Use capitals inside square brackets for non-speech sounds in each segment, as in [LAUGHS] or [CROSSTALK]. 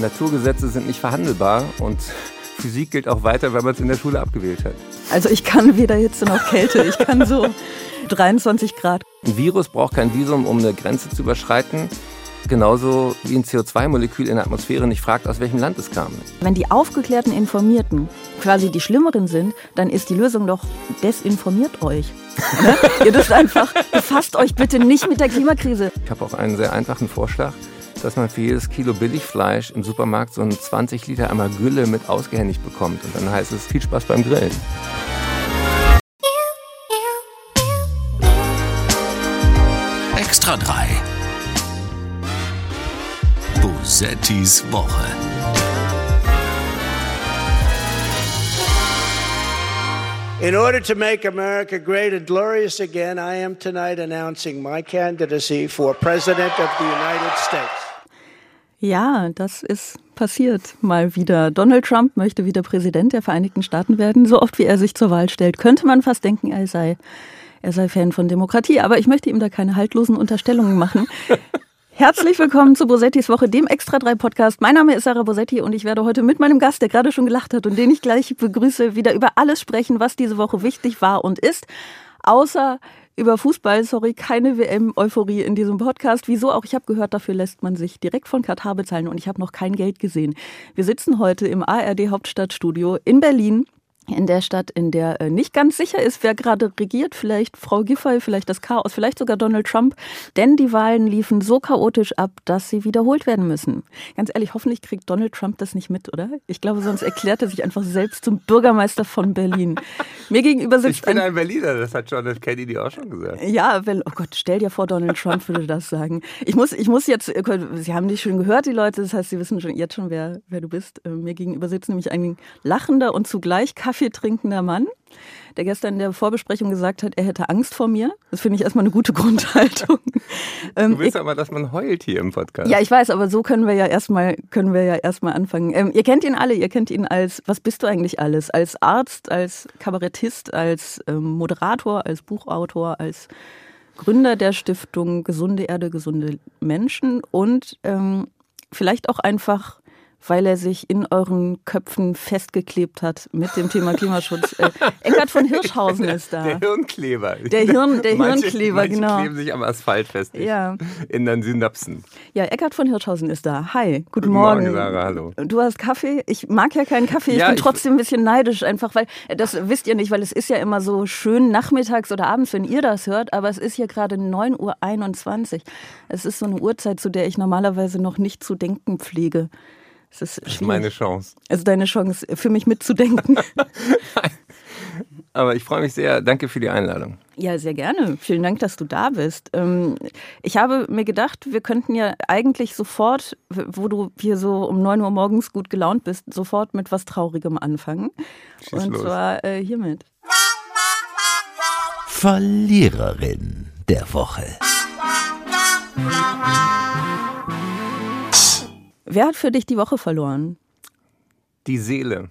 Naturgesetze sind nicht verhandelbar und Physik gilt auch weiter, wenn man es in der Schule abgewählt hat. Also ich kann weder Hitze noch Kälte. Ich kann so [LAUGHS] 23 Grad. Ein Virus braucht kein Visum, um eine Grenze zu überschreiten. Genauso wie ein CO2-Molekül in der Atmosphäre nicht fragt, aus welchem Land es kam. Wenn die aufgeklärten Informierten quasi die Schlimmeren sind, dann ist die Lösung doch, desinformiert euch. ne? [LAUGHS] Ihr dürft einfach, befasst euch bitte nicht mit der Klimakrise. Ich habe auch einen sehr einfachen Vorschlag, dass man für jedes Kilo Billigfleisch im Supermarkt so einen 20 Liter einmal Gülle mit ausgehändigt bekommt. Und dann heißt es viel Spaß beim Grillen. Extra 3. Bosettis Woche. In order to make America great and glorious again, I am tonight announcing my candidacy for President of the United States. Ja, das ist passiert mal wieder. Donald Trump möchte wieder Präsident der Vereinigten Staaten werden. So oft wie er sich zur Wahl stellt, könnte man fast denken, er sei, er sei Fan von Demokratie. Aber ich möchte ihm da keine haltlosen Unterstellungen machen. [LAUGHS] Herzlich willkommen zu Bosettis Woche, dem Extra 3 Podcast. Mein Name ist Sarah Bosetti und ich werde heute mit meinem Gast, der gerade schon gelacht hat und den ich gleich begrüße, wieder über alles sprechen, was diese Woche wichtig war und ist. Außer über Fußball, sorry, keine WM-Euphorie in diesem Podcast. Wieso auch? Ich habe gehört, dafür lässt man sich direkt von Katar bezahlen und ich habe noch kein Geld gesehen. Wir sitzen heute im ARD Hauptstadtstudio in Berlin in der Stadt, in der äh, nicht ganz sicher ist, wer gerade regiert, vielleicht Frau Giffey, vielleicht das Chaos, vielleicht sogar Donald Trump, denn die Wahlen liefen so chaotisch ab, dass sie wiederholt werden müssen. Ganz ehrlich, hoffentlich kriegt Donald Trump das nicht mit, oder? Ich glaube, sonst erklärt er sich einfach selbst zum Bürgermeister von Berlin. Mir gegenüber sitzt Ich bin ein, ein Berliner, das hat John F. Kennedy auch schon gesagt. Ja, well, oh Gott, stell dir vor, Donald Trump würde das sagen. Ich muss, ich muss jetzt, äh, Sie haben dich schon gehört, die Leute, das heißt, Sie wissen schon jetzt schon, wer, wer du bist. Äh, mir gegenüber sitzt nämlich ein lachender und zugleich Kaffee trinkender Mann, der gestern in der Vorbesprechung gesagt hat, er hätte Angst vor mir. Das finde ich erstmal eine gute [LAUGHS] Grundhaltung. Du willst ich, aber, dass man heult hier im Podcast. Ja, ich weiß, aber so können wir ja erstmal, können wir ja erstmal anfangen. Ähm, ihr kennt ihn alle, ihr kennt ihn als, was bist du eigentlich alles? Als Arzt, als Kabarettist, als ähm, Moderator, als Buchautor, als Gründer der Stiftung Gesunde Erde, gesunde Menschen und ähm, vielleicht auch einfach weil er sich in euren Köpfen festgeklebt hat mit dem Thema Klimaschutz. Äh, Eckart von Hirschhausen ist da. Der Hirnkleber. Der, Hirn, der manche, Hirnkleber, manche genau. kleben sich am Asphalt fest. Ja. In den Synapsen. Ja, Eckart von Hirschhausen ist da. Hi, guten, Guten Morgen. Morgen, Sarah, hallo. Du hast Kaffee. Ich mag ja keinen Kaffee. Ich Ja, bin ich- trotzdem ein bisschen neidisch, einfach weil, das wisst ihr nicht, weil es ist ja immer so schön nachmittags oder abends, wenn ihr das hört, aber es ist hier gerade 9.21 Uhr. Es ist so eine Uhrzeit, zu der ich normalerweise noch nicht zu denken pflege. Es ist Das ist meine Chance. Also deine Chance, für mich mitzudenken. [LAUGHS] [LAUGHS] Aber ich freue mich sehr. Danke für die Einladung. Ja, sehr gerne. Vielen Dank, dass du da bist. Ähm, Ich habe mir gedacht, wir könnten ja eigentlich sofort, wo du hier so um 9 Uhr morgens gut gelaunt bist, sofort mit was Traurigem anfangen. Schieß Und los. zwar äh, hiermit. Verliererin der Woche. Wer hat für dich die Woche verloren? Die Seele.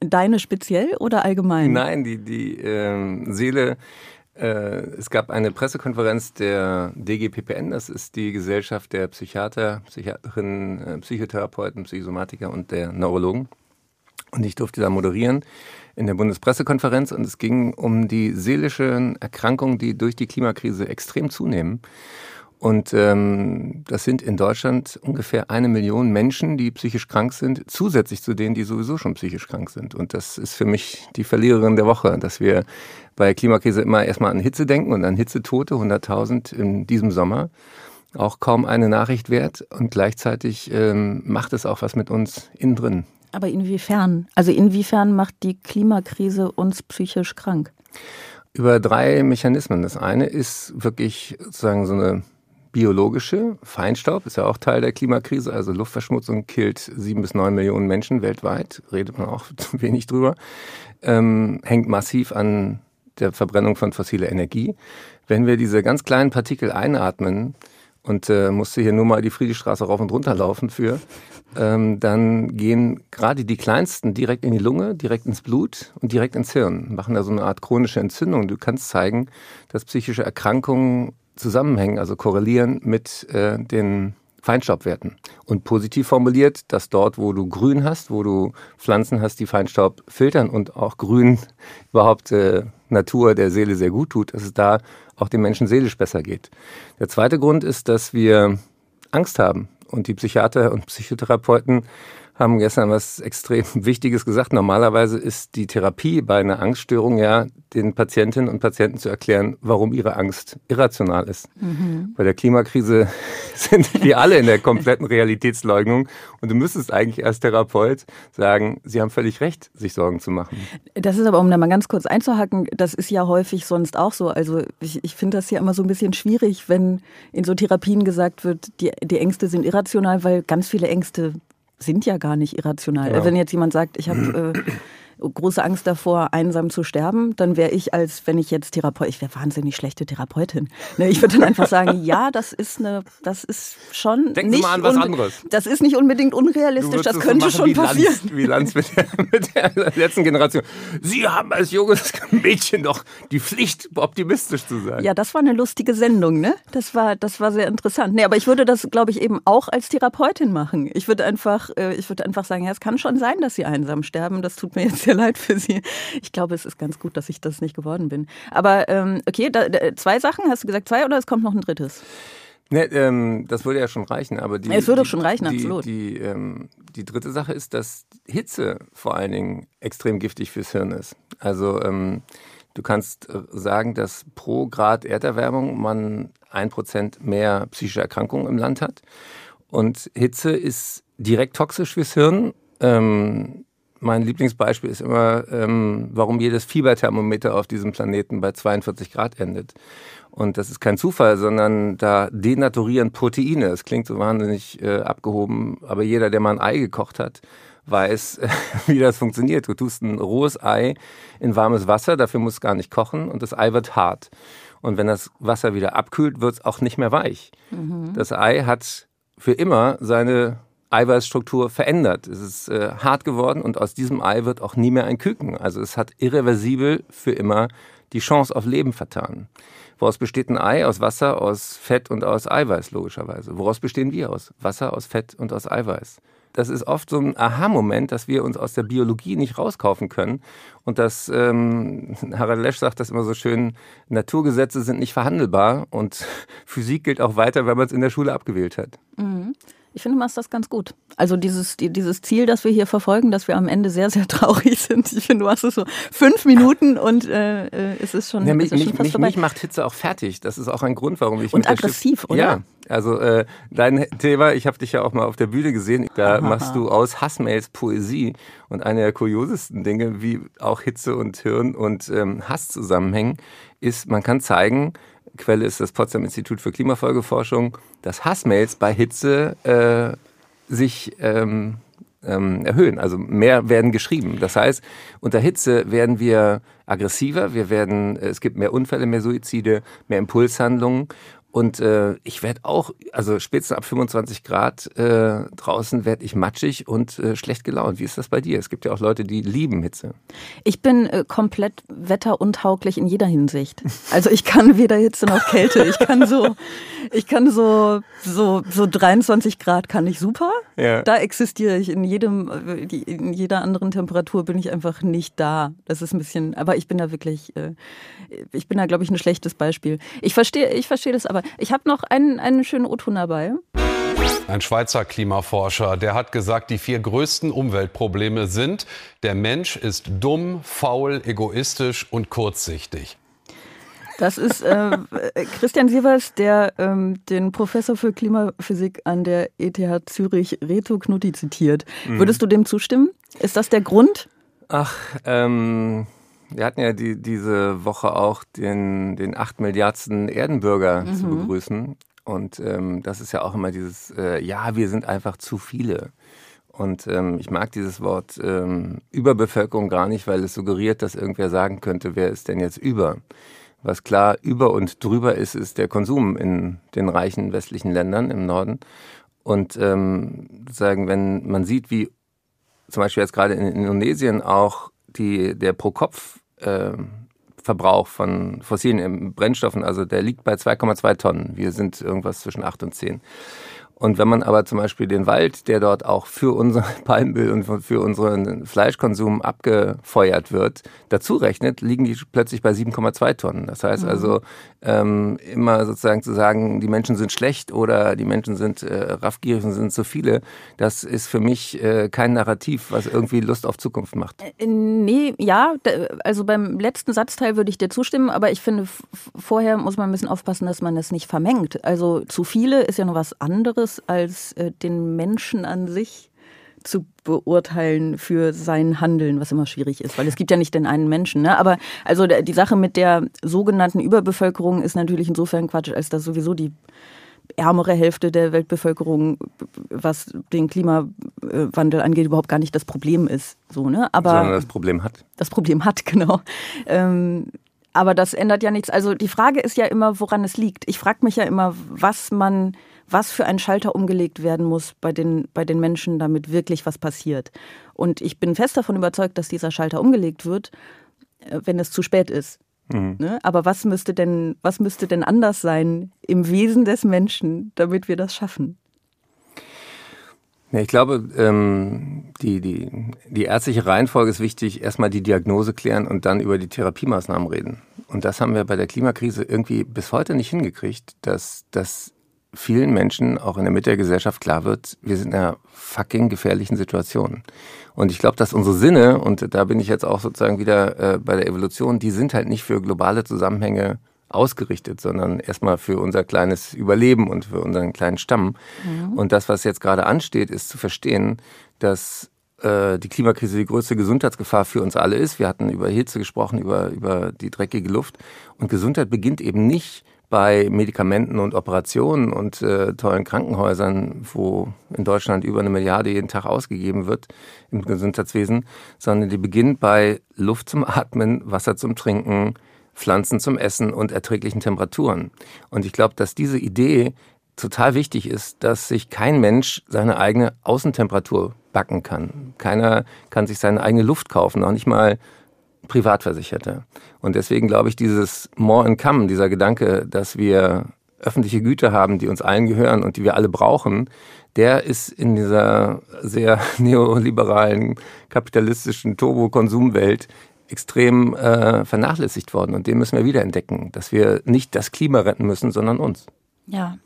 Deine speziell oder allgemein? Nein, die, die ähm, Seele. Äh, es gab eine Pressekonferenz der DGPPN, das ist die Gesellschaft der Psychiater, Psychiaterinnen, äh, Psychotherapeuten, Psychosomatiker und der Neurologen. Und ich durfte da moderieren in der Bundespressekonferenz und es ging um die seelischen Erkrankungen, die durch die Klimakrise extrem zunehmen. Und ähm, das sind in Deutschland ungefähr eine Million Menschen, die psychisch krank sind, zusätzlich zu denen, die sowieso schon psychisch krank sind. Und das ist für mich die Verliererin der Woche, dass wir bei Klimakrise immer erstmal an Hitze denken und an Hitzetote, 100.000 in diesem Sommer. Auch kaum eine Nachricht wert und gleichzeitig ähm, macht es auch was mit uns innen drin. Aber inwiefern? Also inwiefern macht die Klimakrise uns psychisch krank? Über drei Mechanismen. Das eine ist wirklich sozusagen so eine biologische. Feinstaub ist ja auch Teil der Klimakrise. Also Luftverschmutzung killt sieben bis neun Millionen Menschen weltweit. Redet man auch [LAUGHS] zu wenig drüber. Ähm, hängt massiv an der Verbrennung von fossiler Energie. Wenn wir diese ganz kleinen Partikel einatmen, und äh, musste hier nur mal die Friedrichstraße rauf und runter laufen für, ähm, dann gehen gerade die kleinsten direkt in die Lunge, direkt ins Blut und direkt ins Hirn, machen da so eine Art chronische Entzündung. Du kannst zeigen, dass psychische Erkrankungen zusammenhängen, also korrelieren mit äh, den Feinstaubwerten. Und positiv formuliert, dass dort, wo du Grün hast, wo du Pflanzen hast, die Feinstaub filtern und auch Grün [LAUGHS] überhaupt äh, Natur der Seele sehr gut tut, dass es da auch den Menschen seelisch besser geht. Der zweite Grund ist, dass wir Angst haben. Und die Psychiater und Psychotherapeuten haben gestern was extrem [LAUGHS] Wichtiges gesagt. Normalerweise ist die Therapie bei einer Angststörung ja, den Patientinnen und Patienten zu erklären, warum ihre Angst irrational ist. Mhm. Bei der Klimakrise [LAUGHS] sind wir alle in der kompletten Realitätsleugnung und du müsstest eigentlich als Therapeut sagen, sie haben völlig recht, sich Sorgen zu machen. Das ist aber, um da mal ganz kurz einzuhacken, das ist ja häufig sonst auch so. Also ich, ich finde das ja immer so ein bisschen schwierig, wenn in so Therapien gesagt wird, die, die Ängste sind irrational, weil ganz viele Ängste sind ja gar nicht irrational. Ja. Wenn jetzt jemand sagt, ich habe äh, große Angst davor, einsam zu sterben, dann wäre ich als, wenn ich jetzt Therapeut, ich wäre wahnsinnig schlechte Therapeutin. Ne, ich würde dann einfach sagen, [LAUGHS] ja, das ist eine, das ist schon Denken nicht Sie mal an was anderes. Das ist nicht unbedingt unrealistisch, das könnte so schon wie passieren. Lanz, wie Lanz mit der, [LAUGHS] mit der letzten Generation. Sie haben als junges Mädchen doch die Pflicht, optimistisch zu sein. Ja, das war eine lustige Sendung, ne? Das war, das war sehr interessant. Nee, aber ich würde das, glaube ich, eben auch als Therapeutin machen. Ich würde einfach, äh, ich würde einfach sagen, ja, es kann schon sein, dass Sie einsam sterben. Das tut mir jetzt sehr leid für Sie. Ich glaube, es ist ganz gut, dass ich das nicht geworden bin. Aber ähm, okay, da, da, zwei Sachen, hast du gesagt zwei oder es kommt noch ein drittes? Ne, ähm, das würde ja schon reichen, aber die. Es würde die, schon reichen, die, absolut. Die, ähm, die dritte Sache ist, dass Hitze vor allen Dingen extrem giftig fürs Hirn ist. Also ähm, du kannst äh, sagen, dass pro Grad Erderwärmung man ein Prozent mehr psychische Erkrankungen im Land hat. Und Hitze ist direkt toxisch fürs Hirn. Ähm, mein Lieblingsbeispiel ist immer, ähm, warum jedes Fieberthermometer auf diesem Planeten bei 42 Grad endet. Und das ist kein Zufall, sondern da denaturieren Proteine. Es klingt so wahnsinnig äh, abgehoben, aber jeder, der mal ein Ei gekocht hat, weiß, [LAUGHS] wie das funktioniert. Du tust ein rohes Ei in warmes Wasser, dafür muss es gar nicht kochen und das Ei wird hart. Und wenn das Wasser wieder abkühlt, wird es auch nicht mehr weich. Mhm. Das Ei hat für immer seine Eiweißstruktur verändert. Es ist äh, hart geworden und aus diesem Ei wird auch nie mehr ein Küken. Also es hat irreversibel für immer die Chance auf Leben vertan. Woraus besteht ein Ei? Aus Wasser, aus Fett und aus Eiweiß, logischerweise. Woraus bestehen wir aus? Wasser, aus Fett und aus Eiweiß. Das ist oft so ein Aha-Moment, dass wir uns aus der Biologie nicht rauskaufen können. Und dass ähm, [LAUGHS] Harald Lesch sagt das immer so schön, Naturgesetze sind nicht verhandelbar und [LAUGHS] Physik gilt auch weiter, wenn man es in der Schule abgewählt hat. Mhm. Ich finde, machst das ganz gut. Also dieses, dieses Ziel, das wir hier verfolgen, dass wir am Ende sehr, sehr [LAUGHS] traurig sind. Ich finde, du hast es so fünf Minuten und äh, äh es ist schon, ja, mich, ist schon fast mich, vorbei. Mich macht Hitze auch fertig. Das ist auch ein Grund, warum ich Und aggressiv, oder? Ja, also äh, dein Thema, ich habe dich ja auch mal auf der Bühne gesehen, da Aha. machst du aus Hassmails Poesie und eine der kuriosesten Dinge, wie auch Hitze und Hirn und ähm, Hass zusammenhängen, ist, man kann zeigen, Quelle ist das Potsdam Institut für Klimafolgeforschung, dass Hassmails bei Hitze äh, sich ähm, ähm, erhöhen. Also mehr werden geschrieben. Das heißt, unter Hitze werden wir aggressiver, wir werden, es gibt mehr Unfälle, mehr Suizide, mehr Impulshandlungen und äh, ich werde auch, also spätestens ab 25 Grad äh, draußen werde ich matschig und äh, schlecht gelaunt. Wie ist das bei dir? Es gibt ja auch Leute, die lieben Hitze. Ich bin äh, komplett wetteruntauglich in jeder Hinsicht. Also ich kann weder Hitze noch Kälte. Ich kann so, ich kann so, so, so 23 Grad kann ich super. Ja. Da existiere ich in jedem, in jeder anderen Temperatur bin ich einfach nicht da. Das ist ein bisschen, aber ich bin da wirklich, äh, ich bin da glaube ich ein schlechtes Beispiel. Ich verstehe, ich verstehe das aber aber ich habe noch einen, einen schönen O-Ton dabei. Ein Schweizer Klimaforscher, der hat gesagt, die vier größten Umweltprobleme sind, der Mensch ist dumm, faul, egoistisch und kurzsichtig. Das ist äh, [LAUGHS] Christian Sievers, der ähm, den Professor für Klimaphysik an der ETH Zürich, Reto Knutti, zitiert. Mhm. Würdest du dem zustimmen? Ist das der Grund? Ach, ähm, wir hatten ja die, diese Woche auch den, den 8 Milliardsten Erdenbürger mhm. zu begrüßen. Und ähm, das ist ja auch immer dieses, äh, ja, wir sind einfach zu viele. Und ähm, ich mag dieses Wort ähm, Überbevölkerung gar nicht, weil es suggeriert, dass irgendwer sagen könnte, wer ist denn jetzt über? Was klar über und drüber ist, ist der Konsum in den reichen westlichen Ländern im Norden. Und ähm, sagen, wenn man sieht, wie zum Beispiel jetzt gerade in Indonesien auch die, der Pro-Kopf-Verbrauch äh, von fossilen Brennstoffen, also der liegt bei 2,2 Tonnen. Wir sind irgendwas zwischen 8 und 10. Und wenn man aber zum Beispiel den Wald, der dort auch für unser [LAUGHS] Palmöl und für unseren Fleischkonsum abgefeuert wird, dazu rechnet, liegen die plötzlich bei 7,2 Tonnen. Das heißt mhm. also, ähm, immer sozusagen zu sagen, die Menschen sind schlecht oder die Menschen sind äh, raffgierig und sind zu viele, das ist für mich äh, kein Narrativ, was irgendwie Lust auf Zukunft macht. Äh, nee, ja, also beim letzten Satzteil würde ich dir zustimmen, aber ich finde, vorher muss man ein bisschen aufpassen, dass man es nicht vermengt. Also zu viele ist ja noch was anderes, als äh, den Menschen an sich zu beurteilen für sein Handeln, was immer schwierig ist, weil es gibt ja nicht den einen Menschen. Ne? Aber also die Sache mit der sogenannten Überbevölkerung ist natürlich insofern Quatsch, als dass sowieso die ärmere Hälfte der Weltbevölkerung, was den Klimawandel angeht, überhaupt gar nicht das Problem ist. So, ne? Aber Sondern das Problem hat. Das Problem hat, [LAUGHS] genau. Ähm, aber das ändert ja nichts. Also die Frage ist ja immer, woran es liegt. Ich frage mich ja immer, was man, was für ein Schalter umgelegt werden muss bei den, bei den Menschen, damit wirklich was passiert. Und ich bin fest davon überzeugt, dass dieser Schalter umgelegt wird, äh, wenn es zu spät ist. Mhm. Ne? Aber was müsste denn, was müsste denn anders sein im Wesen des Menschen, damit wir das schaffen? Ja, ich glaube, ähm, die, die, die ärztliche Reihenfolge ist wichtig. Erstmal die Diagnose klären und dann über die Therapiemaßnahmen reden. Und das haben wir bei der Klimakrise irgendwie bis heute nicht hingekriegt, dass, dass vielen Menschen auch in der Mitte der Gesellschaft klar wird, wir sind in einer fucking gefährlichen Situation. Und ich glaube, dass unsere Sinne, und da bin ich jetzt auch sozusagen wieder äh, bei der Evolution, die sind halt nicht für globale Zusammenhänge ausgerichtet, sondern erstmal für unser kleines Überleben und für unseren kleinen Stamm. Mhm. Und das, was jetzt gerade ansteht, ist zu verstehen, dass äh, die Klimakrise die größte Gesundheitsgefahr für uns alle ist. Wir hatten über Hitze gesprochen, über, über die dreckige Luft. Und Gesundheit beginnt eben nicht bei Medikamenten und Operationen und äh, tollen Krankenhäusern, wo in Deutschland über eine Milliarde jeden Tag ausgegeben wird im Gesundheitswesen, sondern die beginnt bei Luft zum Atmen, Wasser zum Trinken, Pflanzen zum Essen und erträglichen Temperaturen. Und ich glaube, dass diese Idee total wichtig ist, dass sich kein Mensch seine eigene Außentemperatur backen kann. Keiner kann sich seine eigene Luft kaufen, auch nicht mal Privatversicherte. Und deswegen glaube ich, dieses More in Come, dieser Gedanke, dass wir öffentliche Güter haben, die uns allen gehören und die wir alle brauchen, der ist in dieser sehr [LAUGHS] neoliberalen, kapitalistischen Turbo-Konsumwelt extrem äh, vernachlässigt worden. Und den müssen wir wiederentdecken, dass wir nicht das Klima retten müssen, sondern uns. Ja.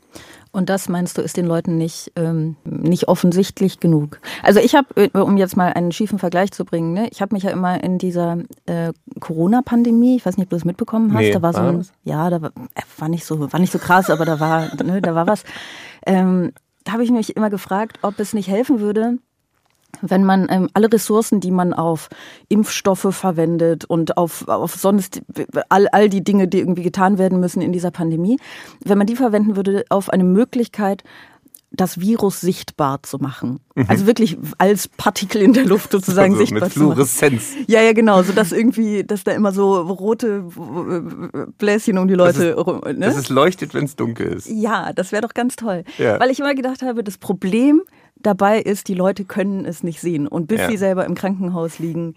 Und das meinst du, ist den Leuten nicht, ähm, nicht offensichtlich genug? Also ich habe, äh, um jetzt mal einen schiefen Vergleich zu bringen, ne, ich habe mich ja immer in dieser äh, Corona-Pandemie, ich weiß nicht, ob du das mitbekommen hast, nee, da war so ein, ja, da war, äh, war nicht so, war nicht so krass, aber da war, [LAUGHS] ne, da war was. Ähm, da habe ich mich immer gefragt, ob es nicht helfen würde, wenn man ähm, alle Ressourcen, die man auf Impfstoffe verwendet und auf, auf sonst all, all die Dinge, die irgendwie getan werden müssen in dieser Pandemie, wenn man die verwenden würde auf eine Möglichkeit, das Virus sichtbar zu machen. Mhm. Also wirklich als Partikel in der Luft sozusagen also sichtbar mit Fluoreszenz. zu machen. Ja, ja, genau. So dass irgendwie, dass da immer so rote Bläschen um die Leute. Es, ne? dass es leuchtet, wenn es dunkel ist. Ja, das wäre doch ganz toll. Ja. Weil ich immer gedacht habe, das Problem dabei ist, die Leute können es nicht sehen. Und bis ja. sie selber im Krankenhaus liegen,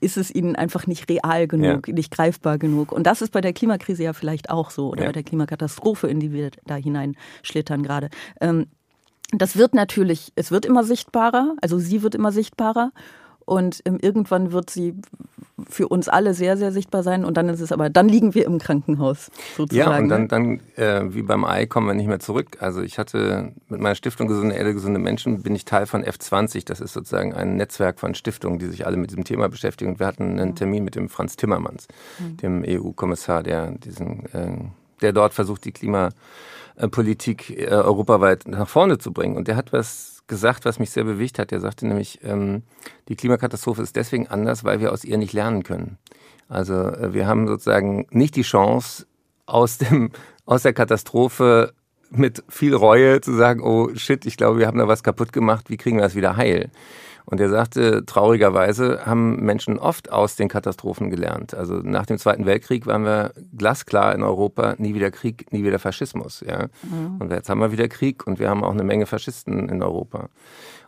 ist es ihnen einfach nicht real genug, ja. nicht greifbar genug. Und das ist bei der Klimakrise ja vielleicht auch so oder ja. bei der Klimakatastrophe, in die wir da hineinschlittern gerade. Ähm, das wird natürlich, es wird immer sichtbarer, also sie wird immer sichtbarer. Und irgendwann wird sie für uns alle sehr, sehr sichtbar sein. Und dann ist es aber, dann liegen wir im Krankenhaus sozusagen. Ja, und dann, ne? dann äh, wie beim Ei kommen wir nicht mehr zurück. Also ich hatte mit meiner Stiftung Gesunde Erde, gesunde Menschen, bin ich Teil von F20. Das ist sozusagen ein Netzwerk von Stiftungen, die sich alle mit diesem Thema beschäftigen. Und wir hatten einen Termin mit dem Franz Timmermans, mhm. dem EU-Kommissar, der diesen, äh, der dort versucht, die Klimapolitik äh, europaweit nach vorne zu bringen. Und der hat was gesagt, was mich sehr bewegt hat. Er sagte nämlich, ähm, die Klimakatastrophe ist deswegen anders, weil wir aus ihr nicht lernen können. Also äh, wir haben sozusagen nicht die Chance, aus, dem, aus der Katastrophe mit viel Reue zu sagen, oh shit, ich glaube, wir haben da was kaputt gemacht, wie kriegen wir das wieder heil? Und er sagte, traurigerweise haben Menschen oft aus den Katastrophen gelernt. Also nach dem Zweiten Weltkrieg waren wir glasklar in Europa, nie wieder Krieg, nie wieder Faschismus. Ja? Mhm. Und jetzt haben wir wieder Krieg und wir haben auch eine Menge Faschisten in Europa.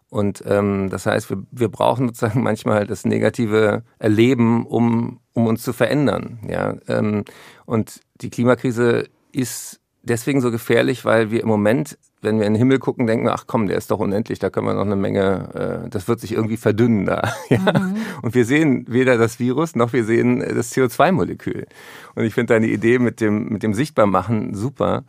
Und ähm, das heißt, wir, wir brauchen sozusagen [LAUGHS] manchmal das negative Erleben, um, um uns zu verändern. Ja? Ähm, und die Klimakrise ist deswegen so gefährlich, weil wir im Moment, wenn wir in den Himmel gucken, denken, ach komm, der ist doch unendlich, da können wir noch eine Menge, äh, das wird sich irgendwie verdünnen da. [LAUGHS] Ja? Mhm. Und wir sehen weder das Virus noch wir sehen das CO2-Molekül. Und ich finde deine Idee mit dem, mit dem Sichtbarmachen super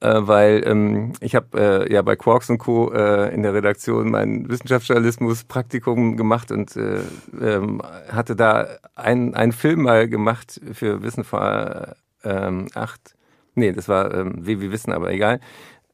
äh, weil ähm, ich habe äh, ja bei Quarks und Co. Äh, in der Redaktion mein Wissenschaftsjournalismus-Praktikum gemacht und äh, ähm, hatte da einen, einen Film mal gemacht für Wissen vor ähm, acht, nee, das war ähm, wie wir wissen, aber egal,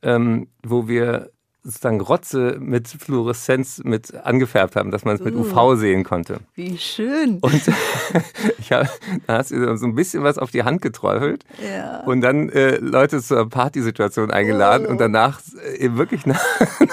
ähm, wo wir sozusagen Rotze mit Fluoreszenz mit angefärbt haben, dass man es mit uh, UV sehen konnte. Wie schön. Und [LAUGHS] ich hab, da hast du so ein bisschen was auf die Hand geträufelt ja. und dann äh, Leute zur Partysituation eingeladen oh. und danach äh, wirklich [LAUGHS] nach,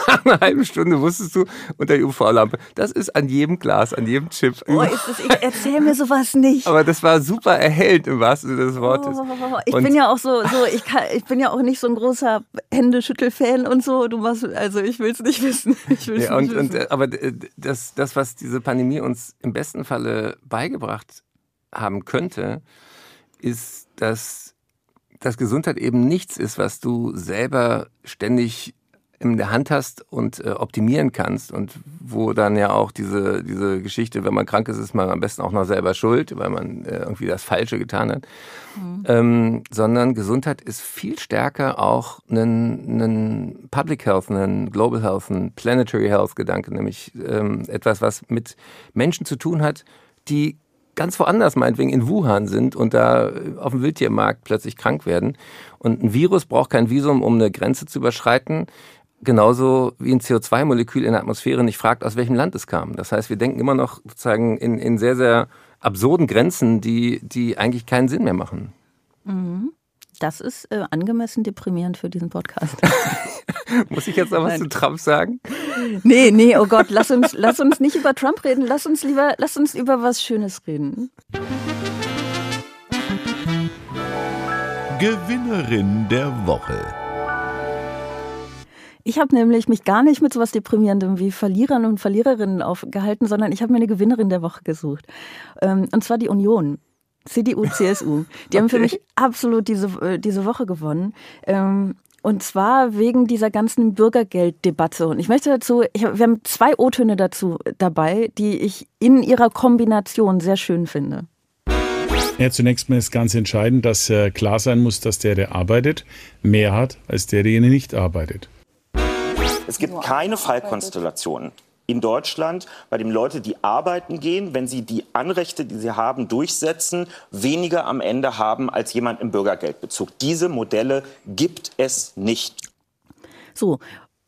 nach, einer halben Stunde wusstest du unter der UV-Lampe, das ist an jedem Glas, an jedem Chip. Oh, ist das, ich erzähl mir sowas nicht. Aber das war super erhellt im wahrsten Sinne des Wortes. Oh, ich und bin ja auch so, so ich, kann, ich bin ja auch nicht so ein großer Händeschüttel-Fan und so. Du machst also ich will es nicht wissen. [LAUGHS] Ich will's ja, und, nicht wissen. Und, äh, aber das, das, was diese Pandemie uns im besten Falle beigebracht haben könnte, ist, dass, dass Gesundheit eben nichts ist, was du selber ständig in der Hand hast und äh, optimieren kannst und wo dann ja auch diese, diese Geschichte, wenn man krank ist, ist man am besten auch noch selber schuld, weil man äh, irgendwie das Falsche getan hat. Mhm. Ähm, sondern Gesundheit ist viel stärker auch ein, ein Public Health, ein Global Health, ein Planetary Health Gedanke, nämlich ähm, etwas, was mit Menschen zu tun hat, die ganz woanders, meinetwegen in Wuhan sind und da auf dem Wildtiermarkt plötzlich krank werden. Und ein Virus braucht kein Visum, um eine Grenze zu überschreiten genauso wie ein CO2-Molekül in der Atmosphäre nicht fragt, aus welchem Land es kam. Das heißt, wir denken immer noch sozusagen in, in sehr, sehr absurden Grenzen, die, die eigentlich keinen Sinn mehr machen. Mhm. Das ist äh, angemessen deprimierend für diesen Podcast. [LAUGHS] Muss ich jetzt noch was Nein. zu Trump sagen? Nee, nee, oh Gott, lass uns, lass uns nicht über Trump reden, lass uns lieber, lass uns über was Schönes reden. Gewinnerin der Woche. Ich habe nämlich mich gar nicht mit so was Deprimierendem wie Verlierern und Verliererinnen aufgehalten, sondern ich habe mir eine Gewinnerin der Woche gesucht. Ähm, und zwar die Union. CDU, [LAUGHS] CSU. Die okay. haben für mich absolut diese, äh, diese Woche gewonnen. Ähm, und zwar wegen dieser ganzen Bürgergelddebatte. Und ich möchte dazu, ich, wir haben zwei O-Töne dazu dabei, die ich in ihrer Kombination sehr schön finde. Ja, zunächst mal ist ganz entscheidend, dass äh, klar sein muss, dass der, der arbeitet, mehr hat als der, der nicht arbeitet. Es gibt keine Fallkonstellationen in Deutschland, bei dem Leute, die arbeiten gehen, wenn sie die Anrechte, die sie haben, durchsetzen, weniger am Ende haben als jemand im Bürgergeldbezug. Diese Modelle gibt es nicht. So,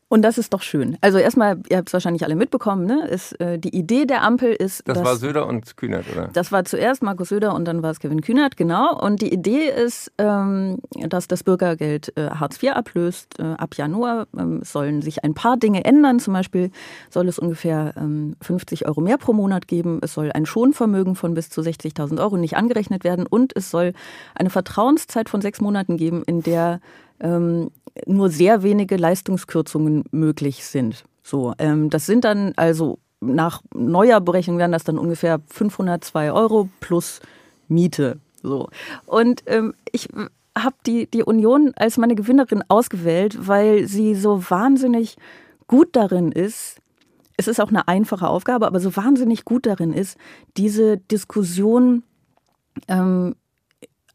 und das ist doch schön. Also erstmal, ihr habt es wahrscheinlich alle mitbekommen, ne? Ist, äh, die Idee der Ampel ist. Das dass, war Söder und Kühnert, oder? Das war zuerst Markus Söder und dann war es Kevin Kühnert, genau. Und die Idee ist, ähm, dass das Bürgergeld äh, Hartz IV ablöst. Äh, ab Januar ähm, sollen sich ein paar Dinge ändern. Zum Beispiel soll es ungefähr ähm, 50 Euro mehr pro Monat geben. Es soll ein Schonvermögen von bis zu 60.000 Euro nicht angerechnet werden. Und es soll eine Vertrauenszeit von sechs Monaten geben, in der ähm, nur sehr wenige Leistungskürzungen möglich sind. So, ähm, das sind dann also nach neuer Berechnung wären das dann ungefähr 502 Euro plus Miete. So. Und ähm, ich habe die, die Union als meine Gewinnerin ausgewählt, weil sie so wahnsinnig gut darin ist, es ist auch eine einfache Aufgabe, aber so wahnsinnig gut darin ist, diese Diskussion ähm,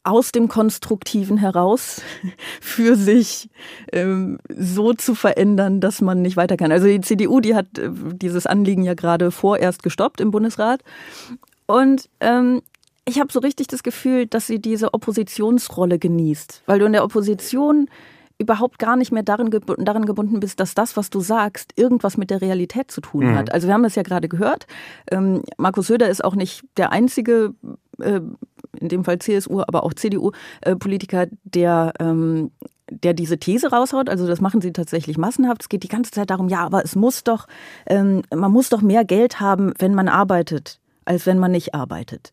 aus dem Konstruktiven heraus [LAUGHS] für sich ähm, so zu verändern, dass man nicht weiter kann. Also die CDU, die hat äh, dieses Anliegen ja gerade vorerst gestoppt im Bundesrat. Und ähm, ich habe so richtig das Gefühl, dass sie diese Oppositionsrolle genießt, weil du in der Opposition überhaupt gar nicht mehr darin, gebunden, darin gebunden bist, dass das, was du sagst, irgendwas mit der Realität zu tun mhm. hat. Also wir haben das ja gerade gehört. Ähm, Markus Söder ist auch nicht der einzige äh, in dem Fall CSU, aber auch CDU-Politiker, der ähm, der diese These raushaut, also das machen sie tatsächlich massenhaft. Es geht die ganze Zeit darum, ja, aber es muss doch, ähm, man muss doch mehr Geld haben, wenn man arbeitet, als wenn man nicht arbeitet.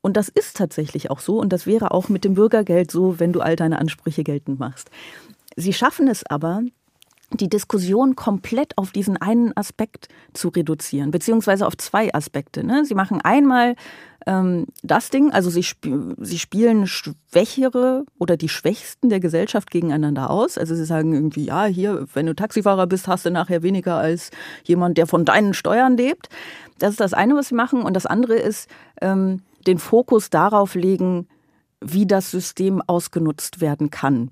Und das ist tatsächlich auch so und das wäre auch mit dem Bürgergeld so, wenn du all deine Ansprüche geltend machst. Sie schaffen es aber, die Diskussion komplett auf diesen einen Aspekt zu reduzieren, beziehungsweise auf zwei Aspekte. Ne? Sie machen einmal ähm, das Ding, also sie, sp sie spielen Schwächere oder die Schwächsten der Gesellschaft gegeneinander aus. Also sie sagen irgendwie, ja, hier, wenn du Taxifahrer bist, hast du nachher weniger als jemand, der von deinen Steuern lebt. Das ist das eine, was sie machen. Und das andere ist, ähm, den Fokus darauf legen, wie das System ausgenutzt werden kann.